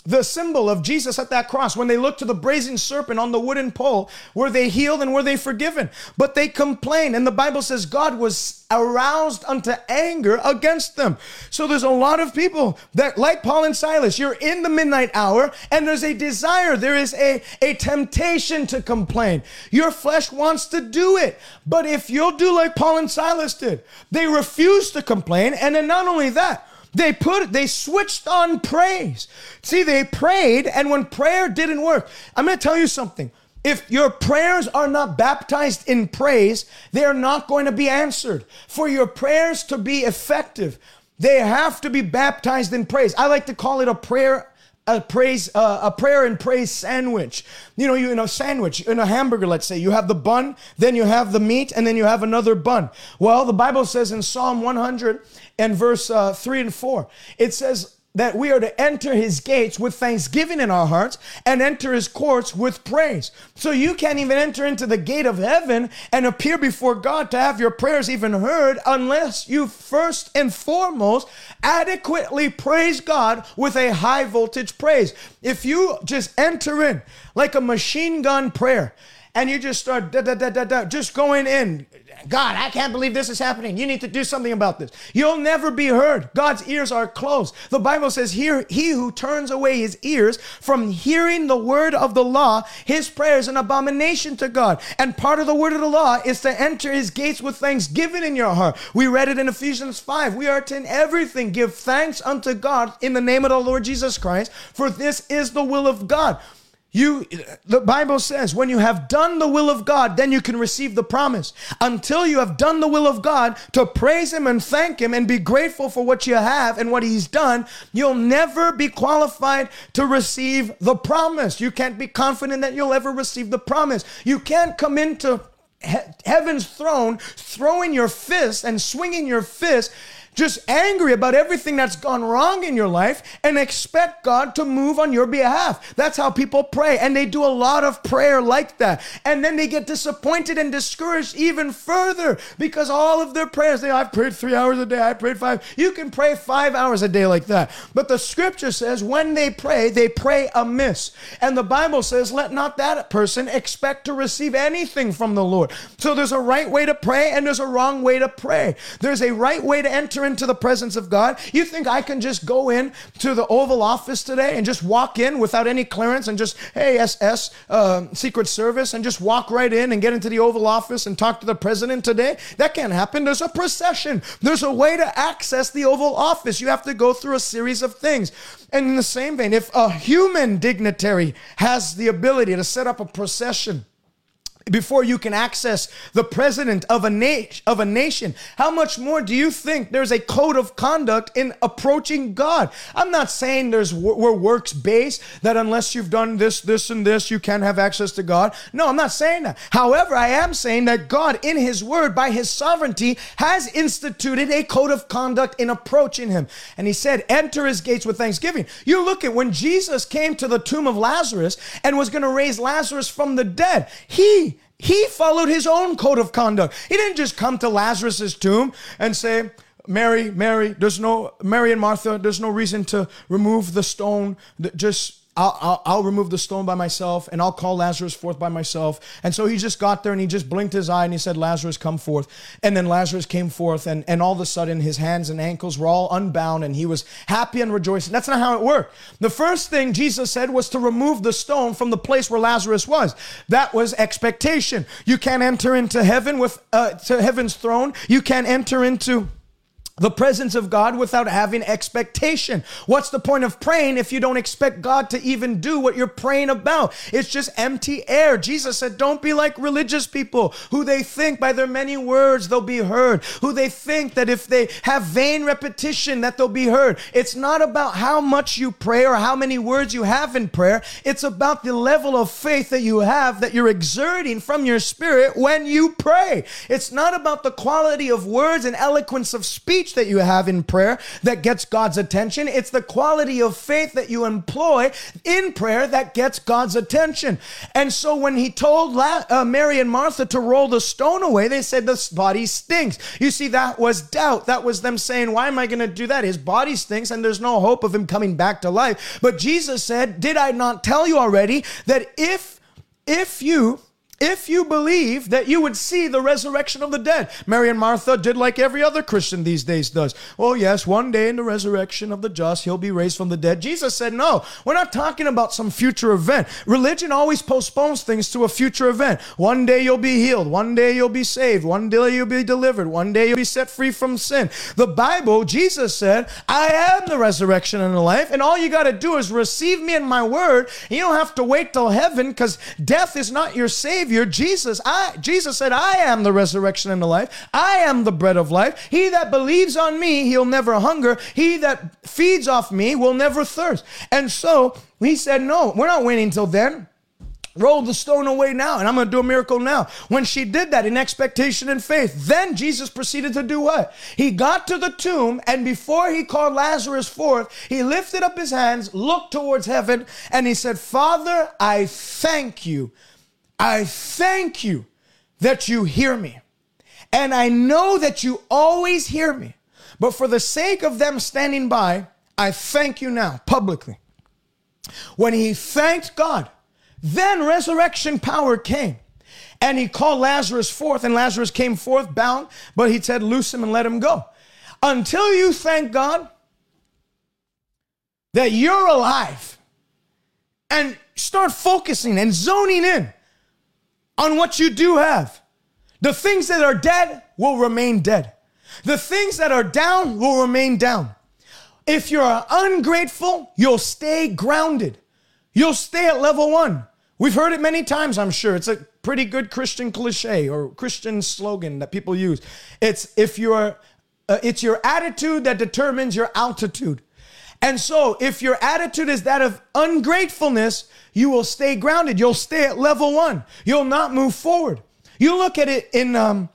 the symbol of Jesus at that cross, when they looked to the brazen serpent on the wooden pole, were they healed and were they forgiven? But they complained, and the Bible says God was aroused unto anger against them. So there's a lot of people that, like Paul and Silas, you're in the midnight hour, and there's a desire, there is a, a temptation to complain. Your flesh wants to do it. But if you'll do like Paul and Silas did, they refuse to complain, and then not only that, they put they switched on praise. See, they prayed, and when prayer didn't work, I'm gonna tell you something. If your prayers are not baptized in praise, they are not going to be answered. For your prayers to be effective, they have to be baptized in praise. I like to call it a prayer a praise uh, a prayer and praise sandwich you know you in a sandwich in a hamburger let's say you have the bun then you have the meat and then you have another bun well the bible says in psalm 100 and verse uh, 3 and 4. It says, that we are to enter his gates with thanksgiving in our hearts and enter his courts with praise. So you can't even enter into the gate of heaven and appear before God to have your prayers even heard unless you first and foremost adequately praise God with a high voltage praise. If you just enter in like a machine gun prayer, and you just start da, da, da, da, da, just going in. God, I can't believe this is happening. You need to do something about this. You'll never be heard. God's ears are closed. The Bible says, here, he who turns away his ears from hearing the word of the law, his prayer is an abomination to God. And part of the word of the law is to enter his gates with thanksgiving in your heart. We read it in Ephesians 5. We are to in everything give thanks unto God in the name of the Lord Jesus Christ, for this is the will of God. You, the Bible says, when you have done the will of God, then you can receive the promise. Until you have done the will of God to praise Him and thank Him and be grateful for what you have and what He's done, you'll never be qualified to receive the promise. You can't be confident that you'll ever receive the promise. You can't come into he- heaven's throne throwing your fist and swinging your fist just angry about everything that's gone wrong in your life and expect God to move on your behalf. That's how people pray. And they do a lot of prayer like that. And then they get disappointed and discouraged even further because all of their prayers, they, I've prayed three hours a day, I prayed five. You can pray five hours a day like that. But the scripture says when they pray, they pray amiss. And the Bible says, let not that person expect to receive anything from the Lord. So there's a right way to pray and there's a wrong way to pray. There's a right way to enter into the presence of God? You think I can just go in to the Oval Office today and just walk in without any clearance and just, hey, SS, uh, Secret Service, and just walk right in and get into the Oval Office and talk to the president today? That can't happen. There's a procession, there's a way to access the Oval Office. You have to go through a series of things. And in the same vein, if a human dignitary has the ability to set up a procession, before you can access the president of a, na- of a nation. How much more do you think there's a code of conduct in approaching God? I'm not saying there's we're works based that unless you've done this, this, and this, you can't have access to God. No, I'm not saying that. However, I am saying that God, in His Word, by His sovereignty, has instituted a code of conduct in approaching Him. And He said, "Enter His gates with thanksgiving." You look at when Jesus came to the tomb of Lazarus and was going to raise Lazarus from the dead. He he followed his own code of conduct. He didn't just come to Lazarus's tomb and say, Mary, Mary, there's no, Mary and Martha, there's no reason to remove the stone. Just I'll, I'll, I'll, remove the stone by myself and I'll call Lazarus forth by myself. And so he just got there and he just blinked his eye and he said, Lazarus, come forth. And then Lazarus came forth and, and all of a sudden his hands and ankles were all unbound and he was happy and rejoicing. That's not how it worked. The first thing Jesus said was to remove the stone from the place where Lazarus was. That was expectation. You can't enter into heaven with, uh, to heaven's throne. You can't enter into the presence of God without having expectation. What's the point of praying if you don't expect God to even do what you're praying about? It's just empty air. Jesus said, Don't be like religious people who they think by their many words they'll be heard, who they think that if they have vain repetition that they'll be heard. It's not about how much you pray or how many words you have in prayer. It's about the level of faith that you have that you're exerting from your spirit when you pray. It's not about the quality of words and eloquence of speech speech that you have in prayer that gets God's attention. It's the quality of faith that you employ in prayer that gets God's attention. And so when he told uh, Mary and Martha to roll the stone away, they said, This body stinks. You see, that was doubt. That was them saying, Why am I going to do that? His body stinks and there's no hope of him coming back to life. But Jesus said, Did I not tell you already that if if you if you believe that you would see the resurrection of the dead. Mary and Martha did like every other Christian these days does. Oh, yes, one day in the resurrection of the just, he'll be raised from the dead. Jesus said, no, we're not talking about some future event. Religion always postpones things to a future event. One day you'll be healed. One day you'll be saved. One day you'll be delivered. One day you'll be set free from sin. The Bible, Jesus said, I am the resurrection and the life. And all you got to do is receive me in my word. You don't have to wait till heaven because death is not your savior Savior, Jesus, I Jesus said, I am the resurrection and the life. I am the bread of life. He that believes on me, he'll never hunger. He that feeds off me will never thirst. And so he said, No, we're not waiting until then. Roll the stone away now, and I'm going to do a miracle now. When she did that in expectation and faith, then Jesus proceeded to do what? He got to the tomb, and before he called Lazarus forth, he lifted up his hands, looked towards heaven, and he said, Father, I thank you I thank you that you hear me. And I know that you always hear me. But for the sake of them standing by, I thank you now publicly. When he thanked God, then resurrection power came. And he called Lazarus forth, and Lazarus came forth bound, but he said, Loose him and let him go. Until you thank God that you're alive and start focusing and zoning in on what you do have. The things that are dead will remain dead. The things that are down will remain down. If you're ungrateful, you'll stay grounded. You'll stay at level one. We've heard it many times, I'm sure. It's a pretty good Christian cliche or Christian slogan that people use. It's if you're uh, it's your attitude that determines your altitude. And so, if your attitude is that of ungratefulness, you will stay grounded. You'll stay at level one. You'll not move forward. You look at it in um,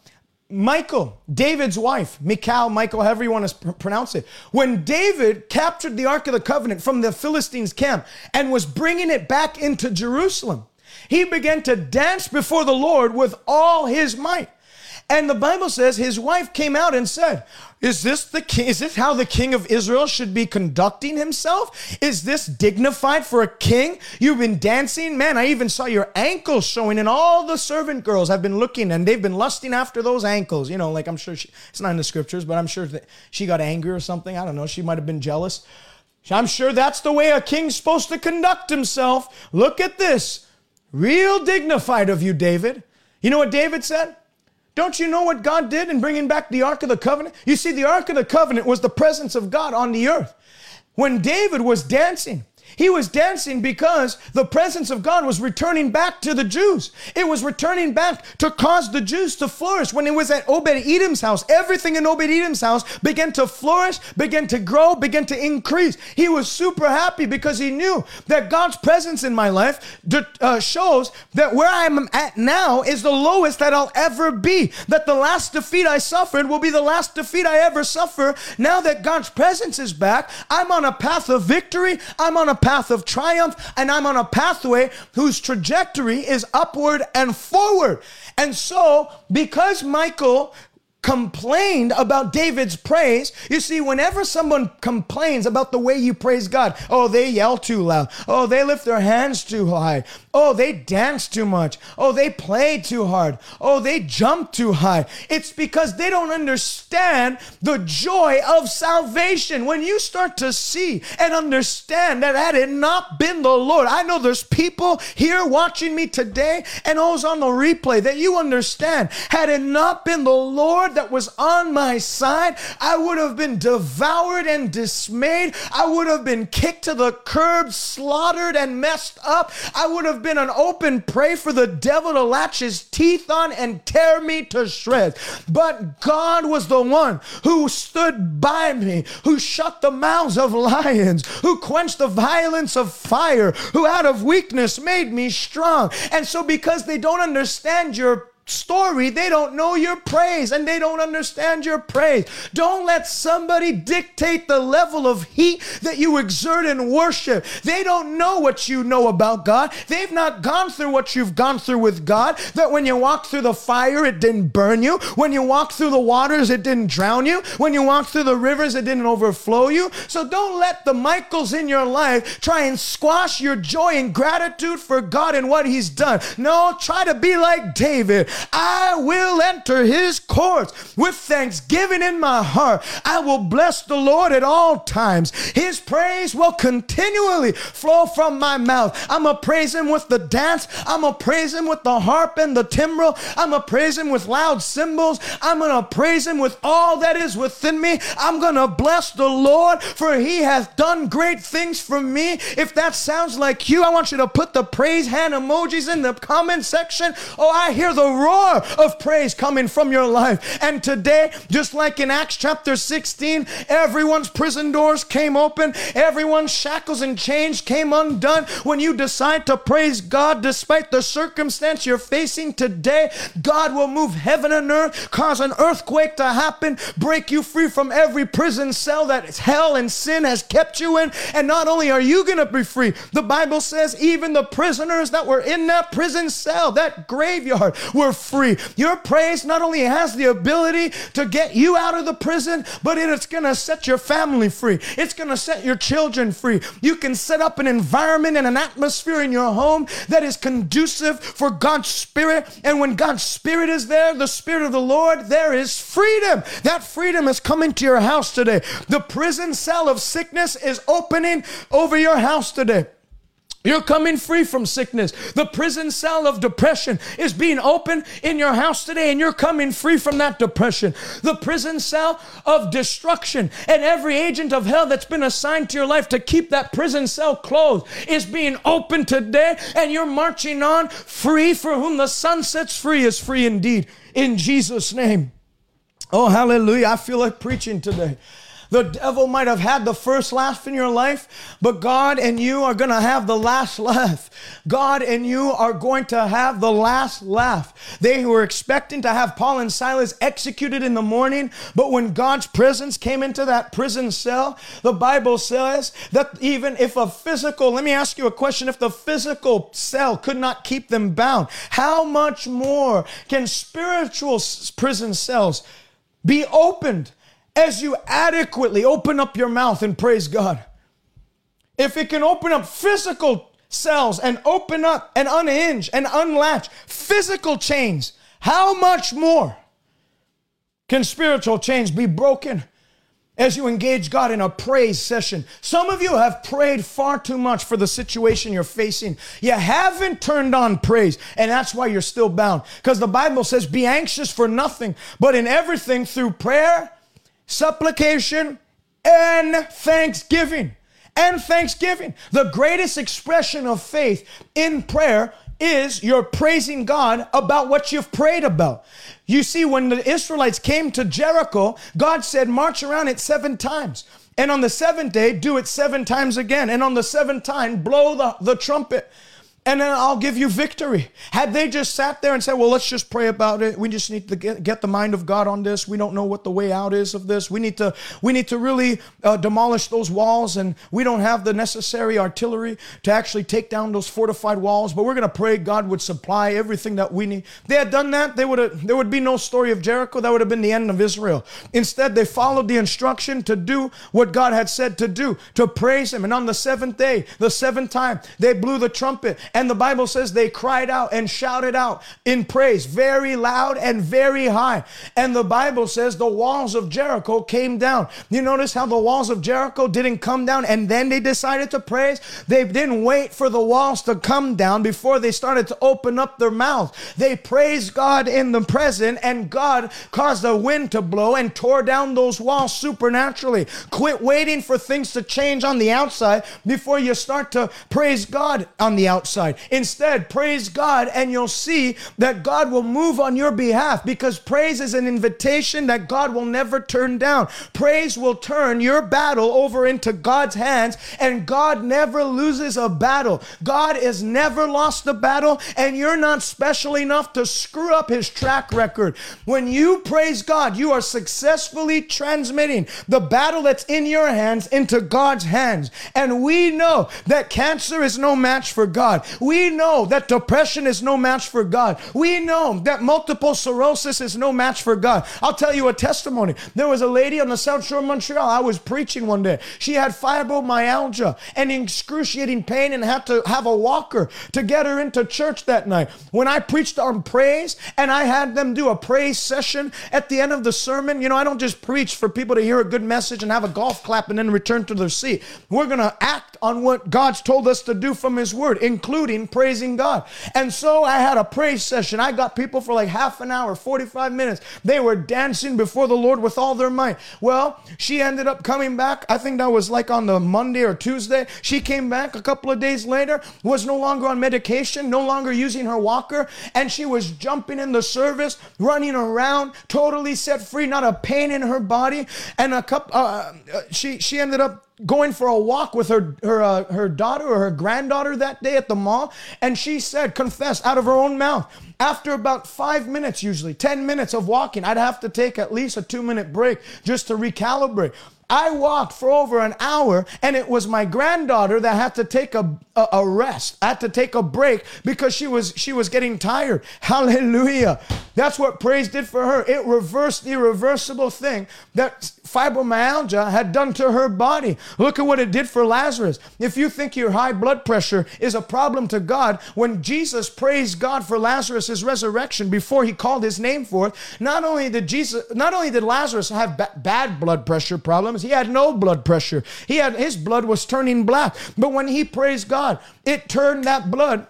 Michal, David's wife, Michal, Michael, however you want to pr- pronounce it. When David captured the Ark of the Covenant from the Philistines' camp and was bringing it back into Jerusalem, he began to dance before the Lord with all his might. And the Bible says his wife came out and said, is this the king? Is this how the king of Israel should be conducting himself? Is this dignified for a king? You've been dancing, man. I even saw your ankles showing, and all the servant girls have been looking and they've been lusting after those ankles. You know, like I'm sure she, it's not in the scriptures, but I'm sure that she got angry or something. I don't know. She might have been jealous. I'm sure that's the way a king's supposed to conduct himself. Look at this. Real dignified of you, David. You know what David said? Don't you know what God did in bringing back the Ark of the Covenant? You see, the Ark of the Covenant was the presence of God on the earth. When David was dancing, he was dancing because the presence of God was returning back to the Jews. It was returning back to cause the Jews to flourish. When it was at Obed Edom's house, everything in Obed Edom's house began to flourish, began to grow, began to increase. He was super happy because he knew that God's presence in my life uh, shows that where I'm at now is the lowest that I'll ever be. That the last defeat I suffered will be the last defeat I ever suffer. Now that God's presence is back, I'm on a path of victory. I'm on a path of triumph and I'm on a pathway whose trajectory is upward and forward. And so, because Michal complained about David's praise. You see, whenever someone complains about the way you praise God, oh, they yell too loud. Oh, they lift their hands too high. Oh, they dance too much. Oh, they play too hard. Oh, they jump too high. It's because they don't understand the joy of salvation. When you start to see and understand that had it not been the Lord, I know there's people here watching me today and those on the replay that you understand, had it not been the Lord Lord that was on my side, I would have been devoured and dismayed. I would have been kicked to the curb, slaughtered and messed up. I would have been an open prey for the devil to latch his teeth on and tear me to shreds. But God was the one who stood by me, who shut the mouths of lions, who quenched the violence of fire, who out of weakness made me strong. And so, because they don't understand your story, they don't know your praise and they don't understand your praise. Don't let somebody dictate the level of heat that you exert in worship. They don't know what you know about God. They've not gone through what you've gone through with God. That when you walked through the fire, it didn't burn you. When you walked through the waters, it didn't drown you. When you walked through the rivers, it didn't overflow you. So don't let the Michaels in your life try and squash your joy and gratitude for God and what He's done. No, try to be like David. I will enter his courts with thanksgiving in my heart. I will bless the Lord at all times. His praise will continually flow from my mouth. I'm going to praise him with the dance. I'm going to praise him with the harp and the timbrel. I'm going to praise him with loud cymbals. I'm going to praise him with all that is within me. I'm going to bless the Lord for he hath done great things for me. If that sounds like you, I want you to put the praise hand emojis in the comment section. Oh, I hear the roar of praise coming from your life. And today, just like in Acts chapter 16, everyone's prison doors came open, everyone's shackles and chains came undone. When you decide to praise God despite the circumstance you're facing today, God will move heaven and earth, cause an earthquake to happen, break you free from every prison cell that hell and sin has kept you in. And not only are you going to be free, the Bible says even the prisoners that were in that prison cell, that graveyard, were free. Your praise not only has the ability to get you out of the prison, but it's going to set your family free. It's going to set your children free. You can set up an environment and an atmosphere in your home that is conducive for God's Spirit. And when God's Spirit is there, the Spirit of the Lord, there is freedom. That freedom is coming to your house today. The prison cell of sickness is opening over your house today. You're coming free from sickness. The prison cell of depression is being opened in your house today, and you're coming free from that depression. The prison cell of destruction and every agent of hell that's been assigned to your life to keep that prison cell closed is being opened today, and you're marching on free. For whom the Son sets free is free indeed. In Jesus' name. Oh, hallelujah. I feel like preaching today. The devil might have had the first laugh in your life, but God and you are going to have the last laugh. God and you are going to have the last laugh. They were expecting to have Paul and Silas executed in the morning, but when God's presence came into that prison cell, the Bible says that even if a physical, let me ask you a question, if the physical cell could not keep them bound, how much more can spiritual prison cells be opened as you adequately open up your mouth and praise God. If it can open up physical cells and open up and unhinge and unlatch physical chains, how much more can spiritual chains be broken as you engage God in a praise session. Some of you have prayed far too much for the situation you're facing. You haven't turned on praise, and that's why you're still bound. Because the Bible says, Be anxious for nothing, but in everything through prayer supplication, and thanksgiving. And thanksgiving. The greatest expression of faith in prayer is you're praising God about what you've prayed about. You see, when the Israelites came to Jericho, God said, March around it seven times. And on the seventh day, do it seven times again. And on the seventh time, blow the, the trumpet and then I'll give you victory. Had they just sat there and said, well, let's just pray about it. We just need to get, get the mind of God on this. We don't know what the way out is of this. We need to, we need to really uh, demolish those walls and we don't have the necessary artillery to actually take down those fortified walls, but we're going to pray God would supply everything that we need. They had done that, they would have, there would be no story of Jericho. That would have been the end of Israel. Instead, they followed the instruction to do what God had said to do, to praise him. And on the seventh day, the seventh time, they blew the trumpet And the Bible says they cried out and shouted out in praise, very loud and very high. And the Bible says the walls of Jericho came down. You notice how the walls of Jericho didn't come down and then they decided to praise? They didn't wait for the walls to come down before they started to open up their mouth. They praised God in the present and God caused the wind to blow and tore down those walls supernaturally. Quit waiting for things to change on the outside before you start to praise God on the outside. Instead, praise God and you'll see that God will move on your behalf because praise is an invitation that God will never turn down. Praise will turn your battle over into God's hands and God never loses a battle. God has never lost a battle and you're not special enough to screw up his track record. When you praise God, you are successfully transmitting the battle that's in your hands into God's hands. And we know that cancer is no match for God. We know that depression is no match for God. We know that multiple sclerosis is no match for God. I'll tell you a testimony. There was a lady on the South Shore of Montreal. I was preaching one day. She had fibromyalgia and excruciating pain and had to have a walker to get her into church that night. When I preached on praise and I had them do a praise session at the end of the sermon, you know, I don't just preach for people to hear a good message and have a golf clap and then return to their seat. We're going to act on what God's told us to do from His Word, including praising God. And so I had a praise session. I got people for like half an hour, 45 minutes. They were dancing before the Lord with all their might. Well, she ended up coming back. I think that was like on the Monday or Tuesday. She came back a couple of days later, was no longer on medication, no longer using her walker, and she was jumping in the service, running around, totally set free, not a pain in her body. And a couple, uh, uh, she she ended up going for a walk with her her uh, her daughter or her granddaughter that day at the mall and she said confess out of her own mouth after about 5 minutes usually 10 minutes of walking I'd have to take at least a 2 minute break just to recalibrate I walked for over an hour and it was my granddaughter that had to take a, a, a, rest. I had to take a break because she was she was getting tired. Hallelujah. That's what praise did for her. It reversed the irreversible thing that fibromyalgia had done to her body. Look at what it did for Lazarus. If you think your high blood pressure is a problem to God, when Jesus praised God for Lazarus' resurrection before he called his name forth, not only did Jesus not only did Lazarus have ba- bad blood pressure problems, he had no blood pressure. He had his blood was turning black. But when he praised God, it turned that blood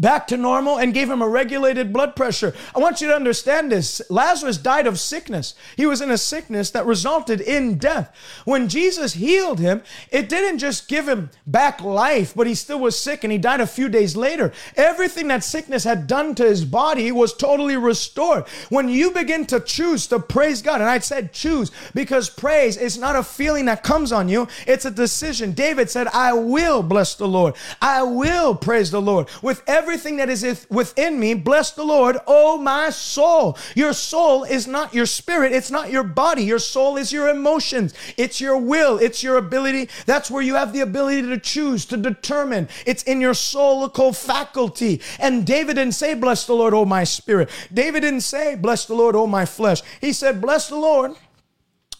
back to normal and gave him a regulated blood pressure. I want you to understand this. Lazarus died of sickness. He was in a sickness that resulted in death. When Jesus healed him, it didn't just give him back life, but he still was sick and he died a few days later. Everything that sickness had done to his body was totally restored. When you begin to choose to praise God, and I said choose because praise is not a feeling that comes on you, it's a decision. David said, I will bless the Lord. I will praise the Lord with every everything that is within me, bless the Lord, oh my soul. Your soul is not your spirit, it's not your body. Your soul is your emotions, it's your will, it's your ability. That's where you have the ability to choose, to determine. It's in your soulical faculty. And David didn't say, Bless the Lord, oh my spirit. David didn't say, Bless the Lord, oh my flesh. He said, Bless the Lord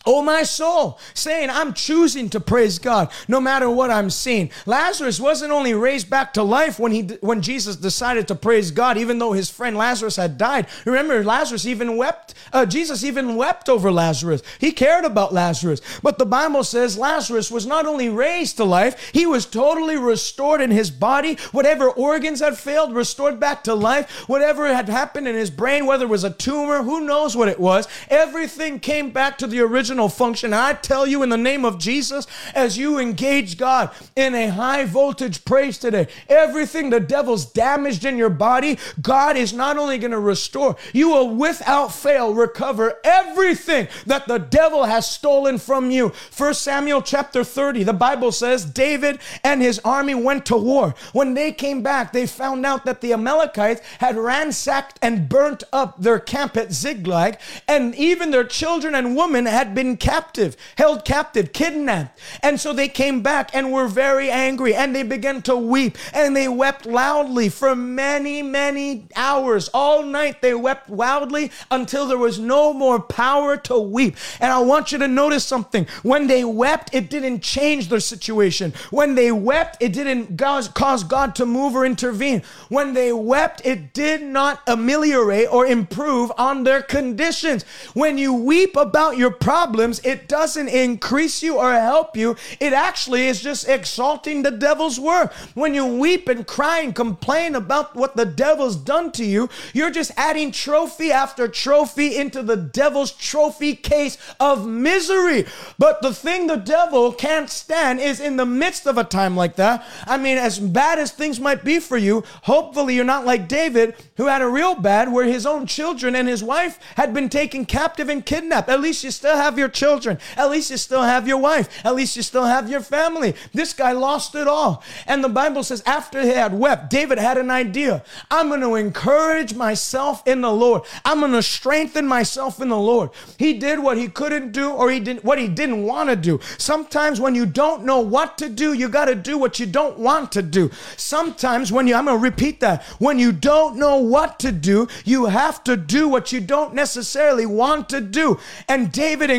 Oh, my soul, saying, I'm choosing to praise God no matter what I'm seeing. Lazarus wasn't only raised back to life when he when Jesus decided to praise God, even though his friend Lazarus had died. Remember, Lazarus even wept. Uh, Jesus even wept over Lazarus. He cared about Lazarus. But the Bible says Lazarus was not only raised to life, he was totally restored in his body. Whatever organs had failed, restored back to life. Whatever had happened in his brain, whether it was a tumor, who knows what it was, everything came back to the original original function. I tell you, in the name of Jesus, as you engage God in a high voltage praise today, everything the devil's damaged in your body, God is not only going to restore, you will without fail recover everything that the devil has stolen from you. First Samuel chapter 30, the Bible says David and his army went to war. When they came back, they found out that the Amalekites had ransacked and burnt up their camp at Ziklag, and even their children and women had been been captive, held captive, kidnapped. And so they came back and were very angry and they began to weep and they wept loudly for many, many hours. All night they wept loudly until there was no more power to weep. And I want you to notice something. When they wept, it didn't change their situation. When they wept, it didn't cause God to move or intervene. When they wept, it did not ameliorate or improve on their conditions. When you weep about your problems, it doesn't increase you or help you. It actually is just exalting the devil's work. When you weep and cry and complain about what the devil's done to you, you're just adding trophy after trophy into the devil's trophy case of misery. But the thing the devil can't stand is in the midst of a time like that. I mean, as bad as things might be for you, hopefully you're not like David, who had a real bad where his own children and his wife had been taken captive and kidnapped. At least you still have your children. At least you still have your wife. At least you still have your family. This guy lost it all. And the Bible says, after he had wept, David had an idea. I'm going to encourage myself in the Lord. I'm going to strengthen myself in the Lord. He did what he couldn't do or he didn't what he didn't want to do. Sometimes when you don't know what to do, you got to do what you don't want to do. Sometimes when you, I'm going to repeat that, when you don't know what to do, you have to do what you don't necessarily want to do. And David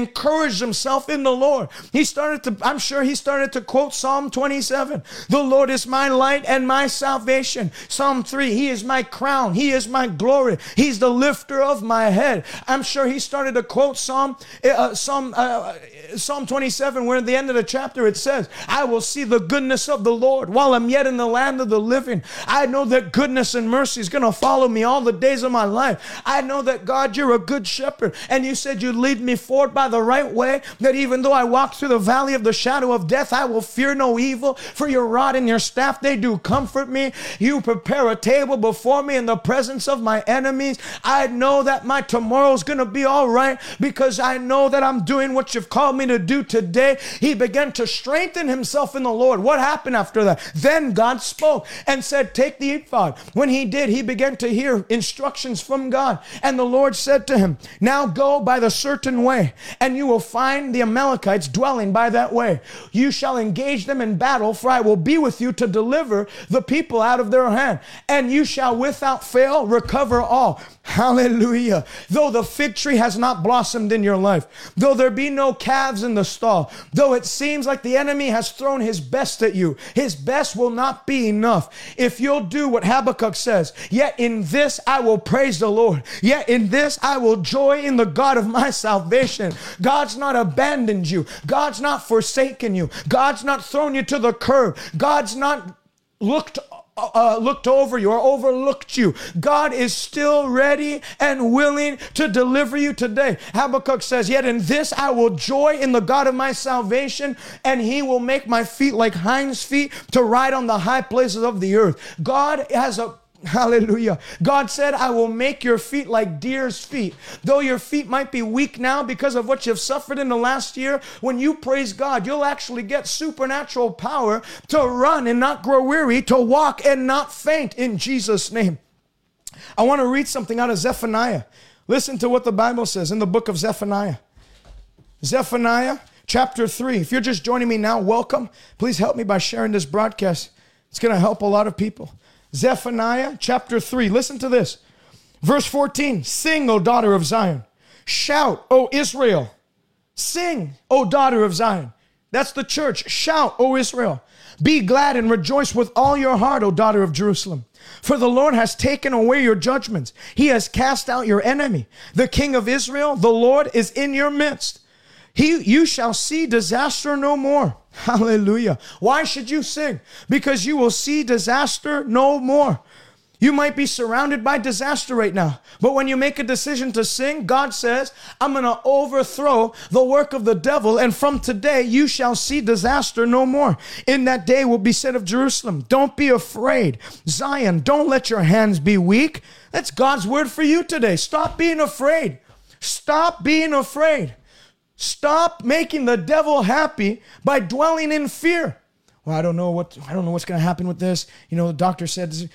himself in the Lord. He started to, I'm sure he started to quote Psalm 27 The Lord is my light and my salvation. Psalm 3 He is my crown, He is my glory, He's the lifter of my head. I'm sure he started to quote Psalm, uh, Psalm, uh, Psalm 27, where at the end of the chapter it says, I will see the goodness of the Lord while I'm yet in the land of the living. I know that goodness and mercy is going to follow me all the days of my life. I know that God, you're a good shepherd. And you said you lead me forward by the right way, that even though I walk through the valley of the shadow of death, I will fear no evil. For your rod and your staff, they do comfort me. You prepare a table before me in the presence of my enemies. I know that my tomorrow's going to be all right because I know that I'm doing what you've called me to do today. He began to strengthen himself in the Lord. What happened after that? Then God spoke and said, Take the ephod. When he did, he began to hear instructions from God. And the Lord said to him, Now go by the certain way, and you will find the Amalekites dwelling by that way. You shall engage them in battle, for I will be with you to deliver the people out of their hand. And you shall without fail recover all. Hallelujah. Though the fig tree has not blossomed in your life, though there be no calves in the stall, though it seems like the enemy has thrown his best at you, his best will not be enough. If you'll do what Habakkuk says, yet in this I will praise the Lord, yet in this I will joy in the God of my salvation. God's not abandoned you, God's not forsaken you, God's not thrown you to the curb, God's not looked uh, looked over you or overlooked you. God is still ready and willing to deliver you today. Habakkuk says, Yet in this I will joy in the God of my salvation, and he will make my feet like hinds' feet to ride on the high places of the earth. God has a Hallelujah. God said, I will make your feet like deer's feet. Though your feet might be weak now because of what you've suffered in the last year, when you praise God, you'll actually get supernatural power to run and not grow weary, to walk and not faint in Jesus' name. I want to read something out of Zephaniah. Listen to what the Bible says in the book of Zephaniah. Zephaniah chapter 3. If you're just joining me now, welcome. Please help me by sharing this broadcast. It's going to help a lot of people. Zephaniah chapter 3. Listen to this. Verse 14 Sing, O daughter of Zion. Shout, O Israel. Sing, O daughter of Zion. That's the church. Shout, O Israel. Be glad and rejoice with all your heart, O daughter of Jerusalem. For the Lord has taken away your judgments. He has cast out your enemy. The King of Israel, the Lord, is in your midst. He, you shall see disaster no more. Hallelujah. Why should you sing? Because you will see disaster no more. You might be surrounded by disaster right now, but when you make a decision to sing, God says, I'm going to overthrow the work of the devil, and from today you shall see disaster no more. In that day will be said of Jerusalem, Don't be afraid. Zion, don't let your hands be weak. That's God's word for you today. Stop being afraid. Stop being afraid. Stop making the devil happy by dwelling in fear. Well, I don't know what I don't know what's going to happen with this. You know, the doctor said.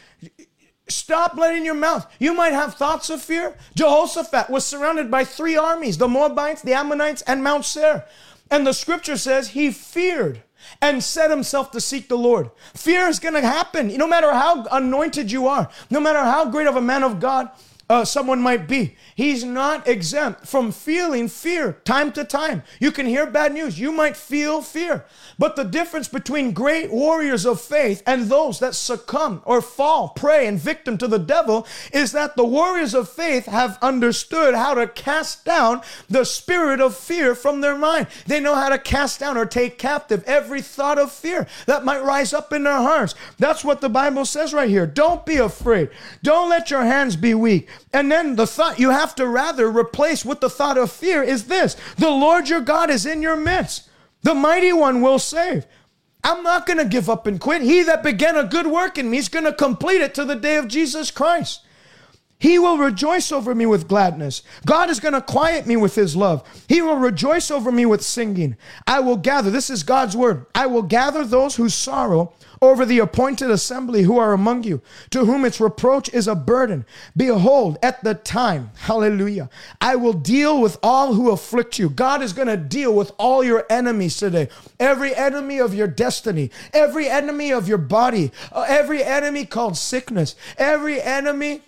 Stop letting your mouth. You might have thoughts of fear. Jehoshaphat was surrounded by three armies the Moabites, the Ammonites, and Mount Seir. And the scripture says he feared and set himself to seek the Lord. Fear is going to happen. No matter how anointed you are, no matter how great of a man of God uh, someone might be. He's not exempt from feeling fear time to time. You can hear bad news. You might feel fear. But the difference between great warriors of faith and those that succumb or fall prey and victim to the devil is that the warriors of faith have understood how to cast down the spirit of fear from their mind. They know how to cast down or take captive every thought of fear that might rise up in their hearts. That's what the Bible says right here. Don't be afraid. Don't let your hands be weak. And then the thought you have to rather replace with the thought of fear is this the Lord your God is in your midst, the mighty one will save. I'm not going to give up and quit. He that began a good work in me is going to complete it to the day of Jesus Christ. He will rejoice over me with gladness. God is going to quiet me with his love. He will rejoice over me with singing. I will gather, this is God's word. I will gather those whose sorrow over the appointed assembly who are among you, to whom its reproach is a burden. Behold, at the time, hallelujah, I will deal with all who afflict you. God is going to deal with all your enemies today. Every enemy of your destiny, every enemy of your body, uh, every enemy called sickness, every enemy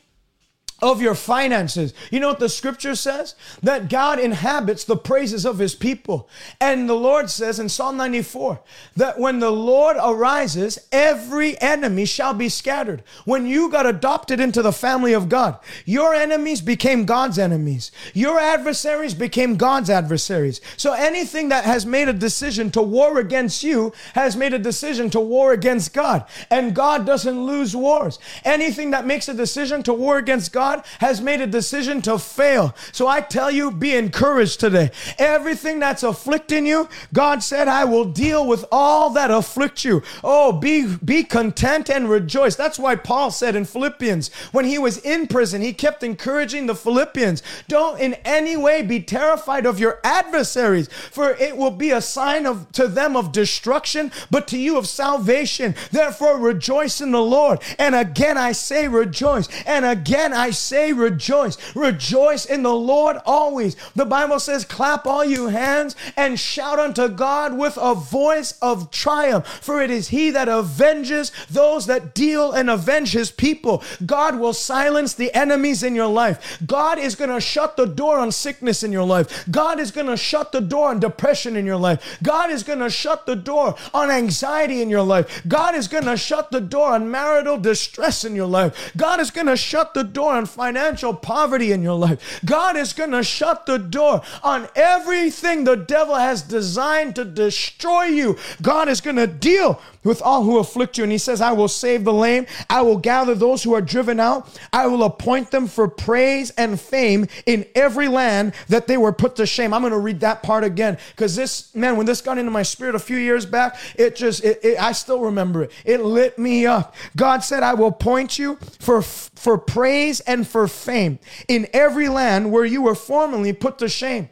of your finances. You know what the scripture says? That God inhabits the praises of his people. And the Lord says in Psalm 94 that when the Lord arises, every enemy shall be scattered. When you got adopted into the family of God, your enemies became God's enemies. Your adversaries became God's adversaries. So anything that has made a decision to war against you has made a decision to war against God. And God doesn't lose wars. Anything that makes a decision to war against God God has made a decision to fail. So I tell you, be encouraged today. Everything that's afflicting you, God said, I will deal with all that afflict you. Oh, be, be content and rejoice. That's why Paul said in Philippians, when he was in prison, he kept encouraging the Philippians, don't in any way be terrified of your adversaries, for it will be a sign of to them of destruction, but to you of salvation. Therefore, rejoice in the Lord. And again I say rejoice. And again I say rejoice. Rejoice in the Lord always. The Bible says, clap all you hands and shout unto God with a voice of triumph, for it is he that avenges those that deal and avenge his people. God will silence the enemies in your life. God is going to shut the door on sickness in your life. God is going to shut the door on depression in your life. God is going to shut the door on anxiety in your life. God is going to shut the door on marital distress in your life. God is going to shut the door on financial poverty in your life. God is going to shut the door on everything the devil has designed to destroy you. God is going to deal with all who afflict you. And he says, I will save the lame. I will gather those who are driven out. I will appoint them for praise and fame in every land that they were put to shame. I'm going to read that part again because this, man, when this got into my spirit a few years back, it just, it, it, I still remember it. It lit me up. God said, I will appoint you for, for praise and for fame in every land where you were formerly put to shame.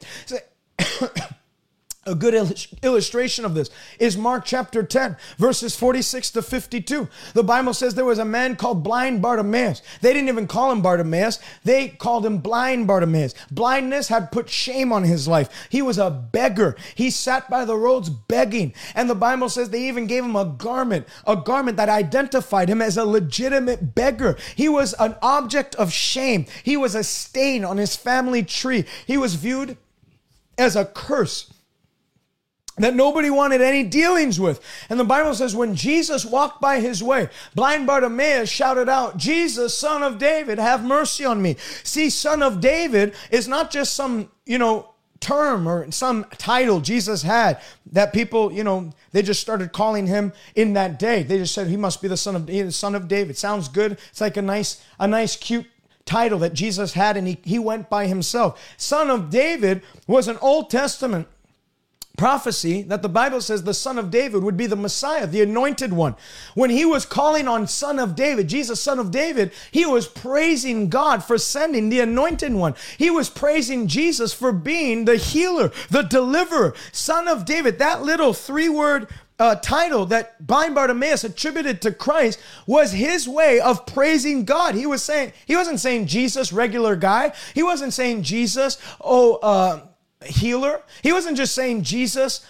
A good illustration of this is Mark chapter 10, verses 46 to 52. The Bible says there was a man called blind Bartimaeus. They didn't even call him Bartimaeus, they called him blind Bartimaeus. Blindness had put shame on his life. He was a beggar. He sat by the roads begging. And the Bible says they even gave him a garment, a garment that identified him as a legitimate beggar. He was an object of shame. He was a stain on his family tree. He was viewed as a curse that nobody wanted any dealings with. And the Bible says when Jesus walked by his way, blind Bartimaeus shouted out, Jesus, son of David, have mercy on me. See, son of David is not just some, you know, term or some title Jesus had that people, you know, they just started calling him in that day. They just said he must be the son of the son of David. Sounds good. It's like a nice, a nice, cute title that Jesus had, and he, he went by himself. Son of David was an Old Testament prophecy that the Bible says the son of David would be the Messiah, the anointed one. When he was calling on son of David, Jesus, son of David, he was praising God for sending the anointed one. He was praising Jesus for being the healer, the deliverer, son of David. That little three word uh, title that blind Bartimaeus attributed to Christ was his way of praising God. He was saying, he wasn't saying Jesus, regular guy. He wasn't saying Jesus, oh, uh, healer. He wasn't just saying Jesus,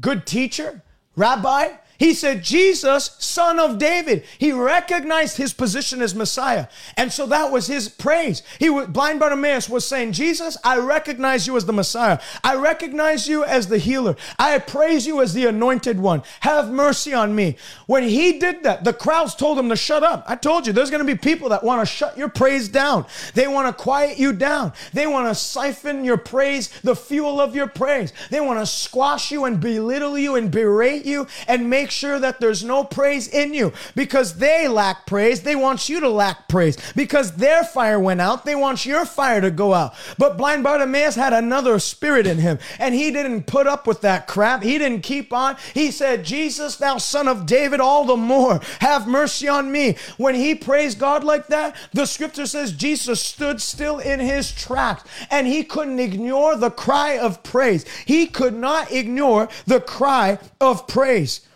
good teacher, rabbi. He said, Jesus, son of David. He recognized his position as Messiah. And so that was his praise. He was, blind Bartimaeus was saying, Jesus, I recognize you as the Messiah. I recognize you as the healer. I praise you as the anointed one. Have mercy on me. When he did that, the crowds told him to shut up. I told you, there's going to be people that want to shut your praise down. They want to quiet you down. They want to siphon your praise, the fuel of your praise. They want to squash you and belittle you and berate you and make make sure that there's no praise in you because they lack praise. They want you to lack praise because their fire went out. They want your fire to go out. But blind Bartimaeus had another spirit in him and he didn't put up with that crap. He didn't keep on. He said, Jesus, thou son of David, all the more have mercy on me. When he praised God like that, the scripture says Jesus stood still in his tracks and he couldn't ignore the cry of praise. He could not ignore the cry of praise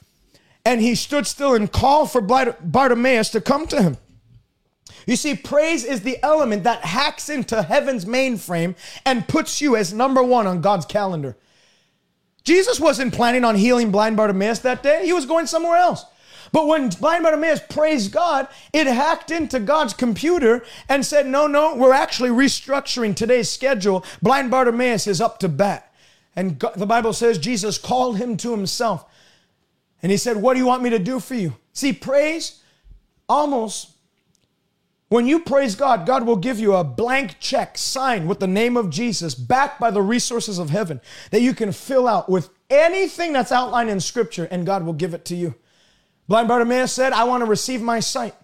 and he stood still and called for Bartimaeus to come to him. You see, praise is the element that hacks into heaven's mainframe and puts you as number one on God's calendar. Jesus wasn't planning on healing blind Bartimaeus that day, he was going somewhere else. But when blind Bartimaeus praised God, it hacked into God's computer and said, No, no, we're actually restructuring today's schedule. Blind Bartimaeus is up to bat. And the Bible says Jesus called him to himself. And he said, What do you want me to do for you? See, praise almost, when you praise God, God will give you a blank check signed with the name of Jesus, backed by the resources of heaven, that you can fill out with anything that's outlined in Scripture, and God will give it to you. Blind Bartimaeus said, I want to receive my sight.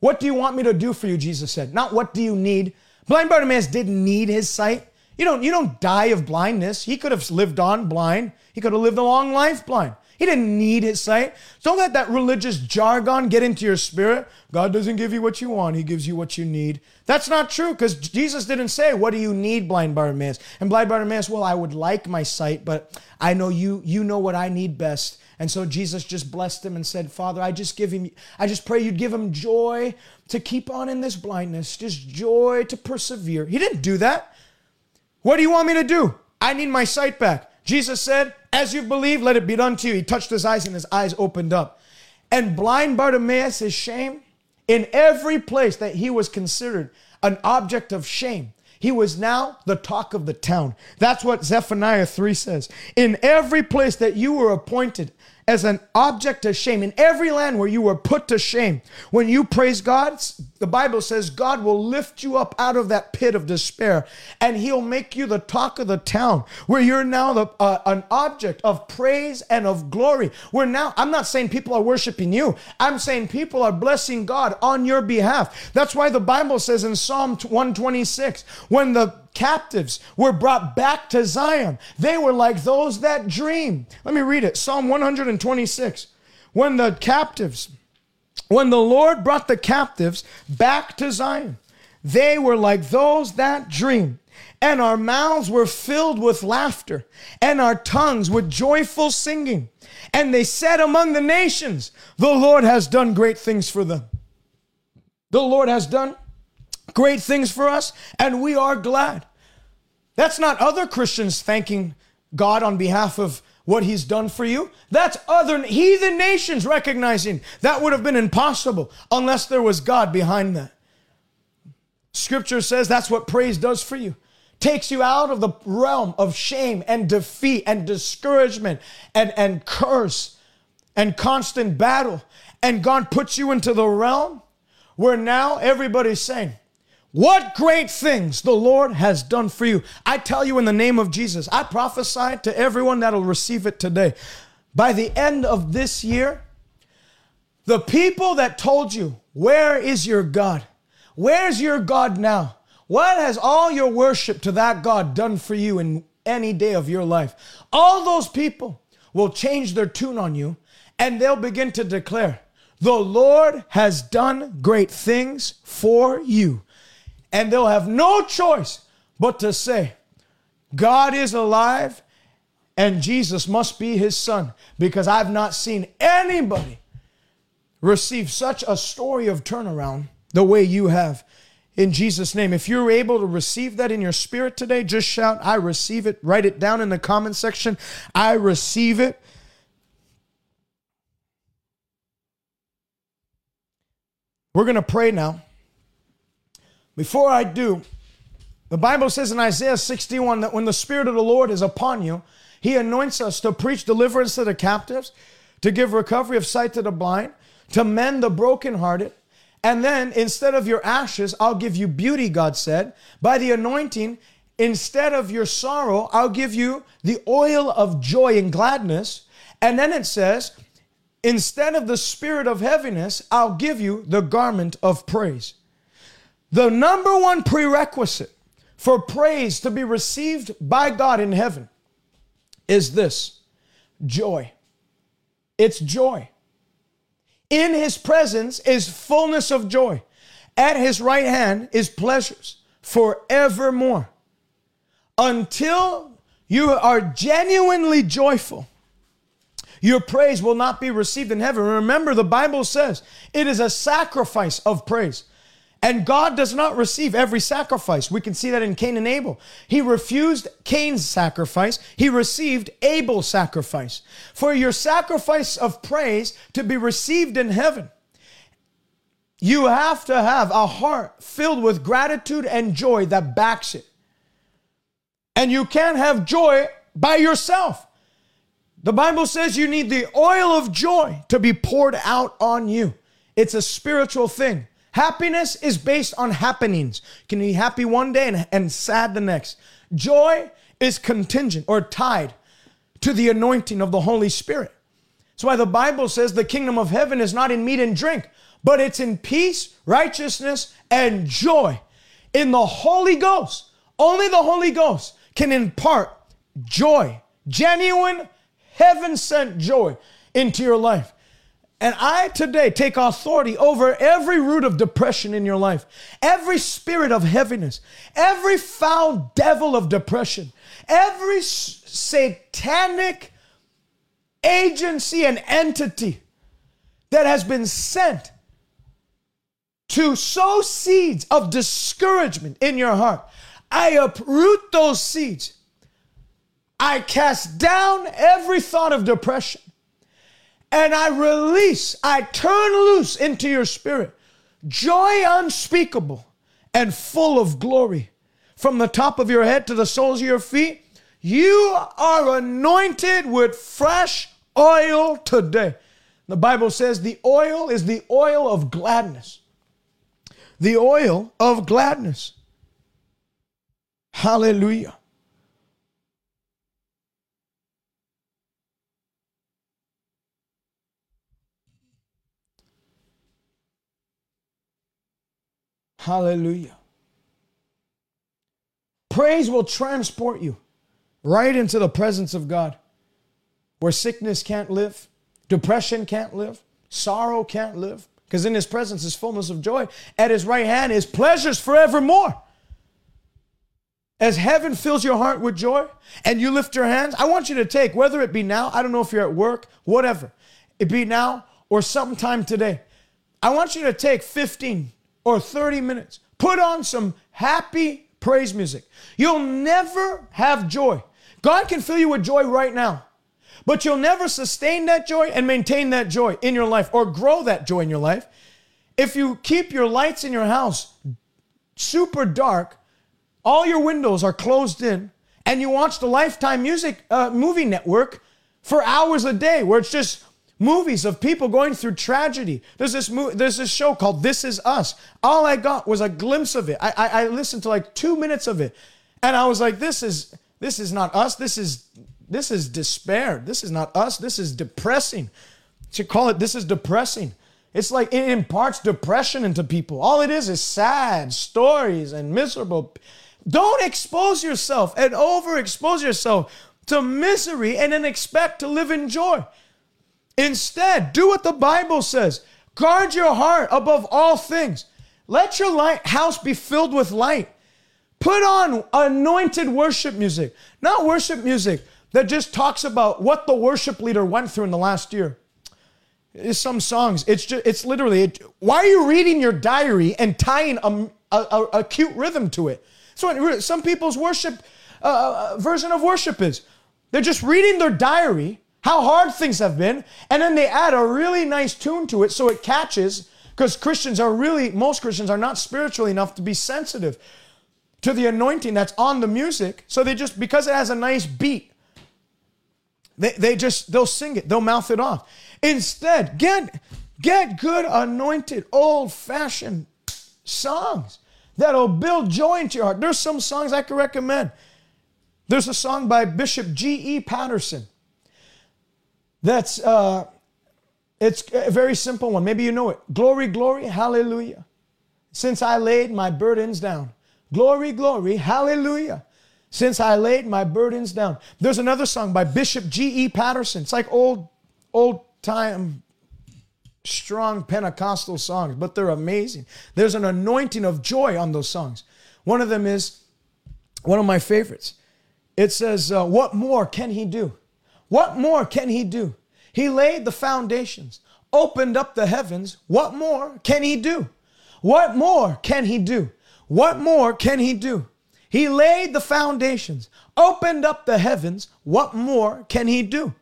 What do you want me to do for you? Jesus said. Not what do you need. Blind Bartimaeus didn't need his sight. You don't, you don't die of blindness. He could have lived on blind. He could have lived a long life blind. He didn't need his sight. Don't let that religious jargon get into your spirit. God doesn't give you what you want, He gives you what you need. That's not true because Jesus didn't say, What do you need, blind Bartimaeus? And blind Bartimaeus, well, I would like my sight, but I know you, you know what I need best. And so Jesus just blessed him and said, Father, I just give him, I just pray you'd give him joy to keep on in this blindness, just joy to persevere. He didn't do that. What do you want me to do? I need my sight back. Jesus said, As you believe, let it be done to you. He touched his eyes and his eyes opened up. And blind Bartimaeus' is shame, in every place that he was considered an object of shame, he was now the talk of the town. That's what Zephaniah 3 says. In every place that you were appointed as an object of shame, in every land where you were put to shame, when you praise God, the Bible says God will lift you up out of that pit of despair and he'll make you the talk of the town where you're now the, uh, an object of praise and of glory. Where now, I'm not saying people are worshiping you. I'm saying people are blessing God on your behalf. That's why the Bible says in Psalm 126, when the captives were brought back to Zion, they were like those that dream. Let me read it. Psalm 126. When the captives, when the Lord brought the captives back to Zion, they were like those that dream. And our mouths were filled with laughter, and our tongues with joyful singing. And they said among the nations, The Lord has done great things for them. The Lord has done great things for us, and we are glad. That's not other Christians thanking God on behalf of what he's done for you. That's other heathen nations recognizing that would have been impossible unless there was God behind that. Scripture says that's what praise does for you. Takes you out of the realm of shame and defeat and discouragement and, and curse and constant battle. And God puts you into the realm where now everybody's saying, what great things the Lord has done for you. I tell you in the name of Jesus, I prophesy to everyone that'll receive it today. By the end of this year, the people that told you, Where is your God? Where's your God now? What has all your worship to that God done for you in any day of your life? All those people will change their tune on you and they'll begin to declare, The Lord has done great things for you and they'll have no choice but to say, God is alive and Jesus must be his son because I've not seen anybody receive such a story of turnaround the way you have. In Jesus' name, if you're able to receive that in your spirit today, just shout, I receive it. Write it down in the comment section. I receive it. We're going to pray now. Before I do, the Bible says in Isaiah 61 that when the Spirit of the Lord is upon you, He anoints us to preach deliverance to the captives, to give recovery of sight to the blind, to mend the brokenhearted. And then instead of your ashes, I'll give you beauty, God said. By the anointing, instead of your sorrow, I'll give you the oil of joy and gladness. And then it says, instead of the spirit of heaviness, I'll give you the garment of praise. The number one prerequisite for praise to be received by God in heaven is this joy. It's joy. In his presence is fullness of joy. At his right hand is pleasures forevermore. Until you are genuinely joyful, your praise will not be received in heaven. Remember, the Bible says it is a sacrifice of praise. And God does not receive every sacrifice. We can see that in Cain and Abel. He refused Cain's sacrifice, he received Abel's sacrifice. For your sacrifice of praise to be received in heaven, you have to have a heart filled with gratitude and joy that backs it. And you can't have joy by yourself. The Bible says you need the oil of joy to be poured out on you. It's a spiritual thing. Happiness is based on happenings. You can be happy one day and, and sad the next. Joy is contingent or tied to the anointing of the Holy Spirit. That's why the Bible says the kingdom of heaven is not in meat and drink, but it's in peace, righteousness, and joy in the Holy Ghost. Only the Holy Ghost can impart joy, genuine, heaven sent joy into your life. And I today take authority over every root of depression in your life, every spirit of heaviness, every foul devil of depression, every satanic agency and entity that has been sent to sow seeds of discouragement in your heart. I uproot those seeds. I cast down every thought of depression and I release, I turn loose into your spirit joy unspeakable and full of glory. From the top of your head to the soles of your feet, you are anointed with fresh oil today. The Bible says the oil is the oil of gladness. The oil of gladness. Hallelujah. Hallelujah. Praise will transport you right into the presence of God where sickness can't live, depression can't live, sorrow can't live. Because in his presence is fullness of joy. At his right hand is pleasures forevermore. As heaven fills your heart with joy and you lift your hands, I want you to take, whether it be now, I don't know if you're at work, whatever, it be now or sometime today. I want you to take 15, or 30 minutes. Put on some happy praise music. You'll never have joy. God can fill you with joy right now, but you'll never sustain that joy and maintain that joy in your life or grow that joy in your life if you keep your lights in your house super dark, all your windows are closed in, and you watch the Lifetime Music uh, Movie Network for hours a day where it's just movies of people going through tragedy. There's this mo- there's this show called This Is Us. All I got was a glimpse of it. I, I, I listened to like two minutes of it, and I was like, this is this is not us. This is this is despair. This is not us. This is depressing. To call it this is depressing. It's like it imparts depression into people. All it is is sad stories and miserable. Don't expose yourself and overexpose yourself to misery and then expect to live in joy. Instead, do what the Bible says. Guard your heart above all things. Let your light house be filled with light. Put on anointed worship music, not worship music that just talks about what the worship leader went through in the last year. It's some songs. It's just, it's literally, it, why are you reading your diary and tying a, a, a cute rhythm to it? So some people's worship uh, uh, version of worship is. They're just reading their diary, how hard things have been, and then they add a really nice tune to it so it catches. Because Christians are really, most Christians are not spiritual enough to be sensitive to the anointing that's on the music. So they just, because it has a nice beat, they, they just, they'll sing it, they'll mouth it off. Instead, get, get good, anointed, old fashioned songs that'll build joy into your heart. There's some songs I could recommend. There's a song by Bishop G.E. Patterson that's, uh, it's a very simple one. Maybe you know it. Glory, glory, hallelujah. Since I laid my burdens down. Glory, glory, hallelujah. Since I laid my burdens down. There's another song by Bishop G.E. Patterson. It's like old, old time, strong Pentecostal songs, but they're amazing. There's an anointing of joy on those songs. One of them is one of my favorites. It says, uh, What more can he do? What more can he do? He laid the foundations, opened up the heavens. What more can he do? What more can he do? What more can he do? He laid the foundations, opened up the heavens. What more can he do?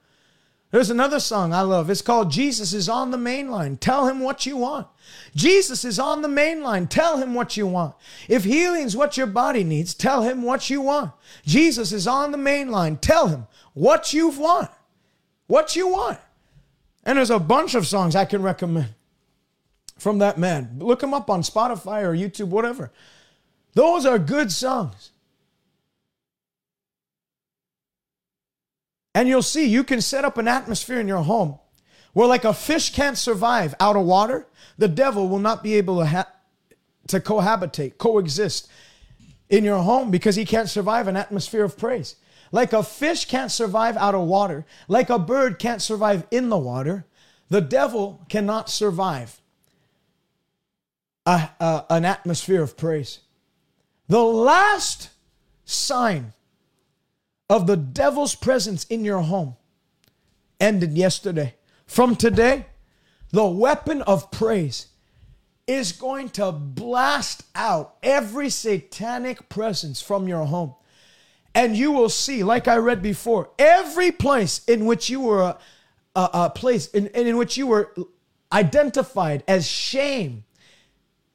There's another song I love. It's called Jesus is on the main line. Tell him what you want. Jesus is on the main line. Tell him what you want. If healing's what your body needs, tell him what you want. Jesus is on the main line. Tell him what you want. What you want. And there's a bunch of songs I can recommend from that man. Look him up on Spotify or YouTube, whatever. Those are good songs. And you'll see you can set up an atmosphere in your home where, like a fish can't survive out of water, the devil will not be able to, ha- to cohabitate, coexist in your home because he can't survive an atmosphere of praise. Like a fish can't survive out of water, like a bird can't survive in the water, the devil cannot survive a, a, an atmosphere of praise. The last sign of the devil's presence in your home ended yesterday. From today, the weapon of praise is going to blast out every satanic presence from your home. And you will see, like I read before, every place in which you were a, a, a place in, in which you were identified as shame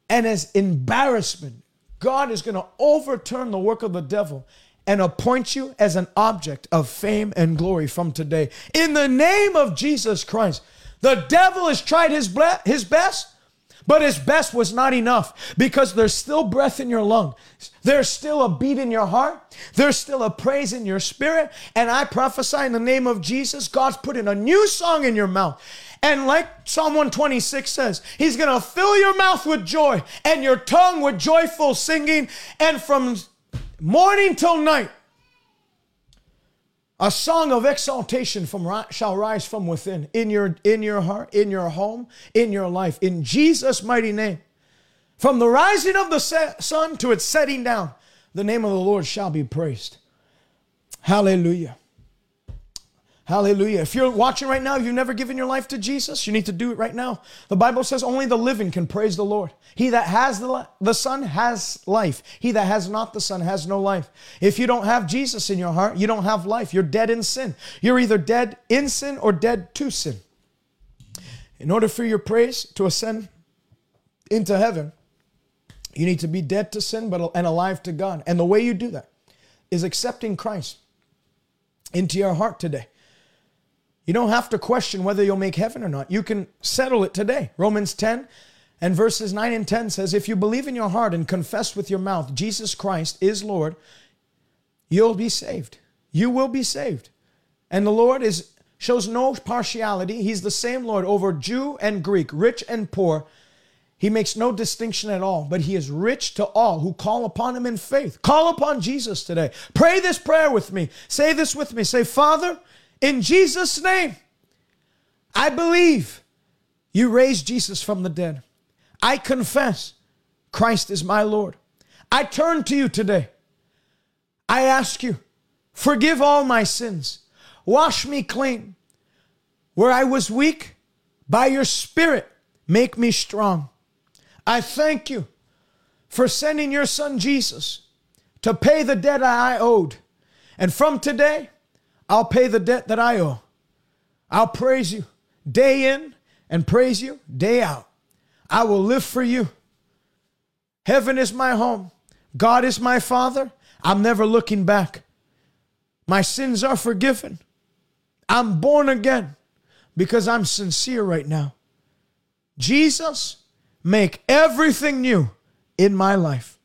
and as embarrassment God is going to overturn the work of the devil and appoint you as an object of fame and glory from today. In the name of Jesus Christ, the devil has tried his, ble- his best, but his best was not enough because there's still breath in your lung. There's still a beat in your heart. There's still a praise in your spirit. And I prophesy in the name of Jesus, God's putting a new song in your mouth. And like Psalm 126 says, He's going to fill your mouth with joy and your tongue with joyful singing. And from morning till night, a song of exaltation from shall rise from within in your in your heart, in your home, in your life, in Jesus' mighty name. From the rising of the sun to its setting down, the name of the Lord shall be praised. Hallelujah. Hallelujah. If you're watching right now, you've never given your life to Jesus, you need to do it right now. The Bible says only the living can praise the Lord. He that has the, the Son has life. He that has not the Son has no life. If you don't have Jesus in your heart, you don't have life. You're dead in sin. You're either dead in sin or dead to sin. In order for your praise to ascend into heaven, you need to be dead to sin but and alive to God. And the way you do that is accepting Christ into your heart today. You don't have to question whether you'll make heaven or not. You can settle it today. Romans 10 and verses 9 and 10 says, If you believe in your heart and confess with your mouth Jesus Christ is Lord, you'll be saved. You will be saved. And the Lord is shows no partiality. He's the same Lord over Jew and Greek, rich and poor. He makes no distinction at all, but he is rich to all who call upon him in faith. Call upon Jesus today. Pray this prayer with me. Say this with me. Say, Father, in Jesus' name, I believe you raised Jesus from the dead. I confess Christ is my Lord. I turn to you today. I ask you, forgive all my sins. wash me clean. Where I was weak, by your Spirit, make me strong. I thank you for sending your son Jesus to pay the debt I owed. And from today, I'll pay the debt that I owe. I'll praise you day in and praise you day out. I will live for you. Heaven is my home. God is my Father. I'm never looking back. My sins are forgiven. I'm born again because I'm sincere right now. Jesus, make everything new in my life.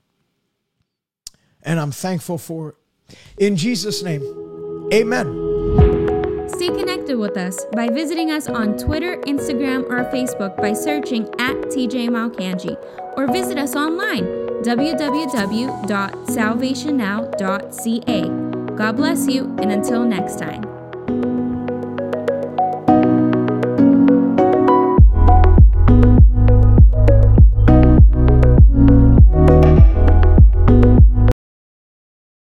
And I'm thankful for it. In Jesus' name, amen. Stay connected with us by visiting us on Twitter, Instagram, or Facebook by searching at TJ Malcangi or visit us online www.salvationnow.ca. God bless you, and until next time.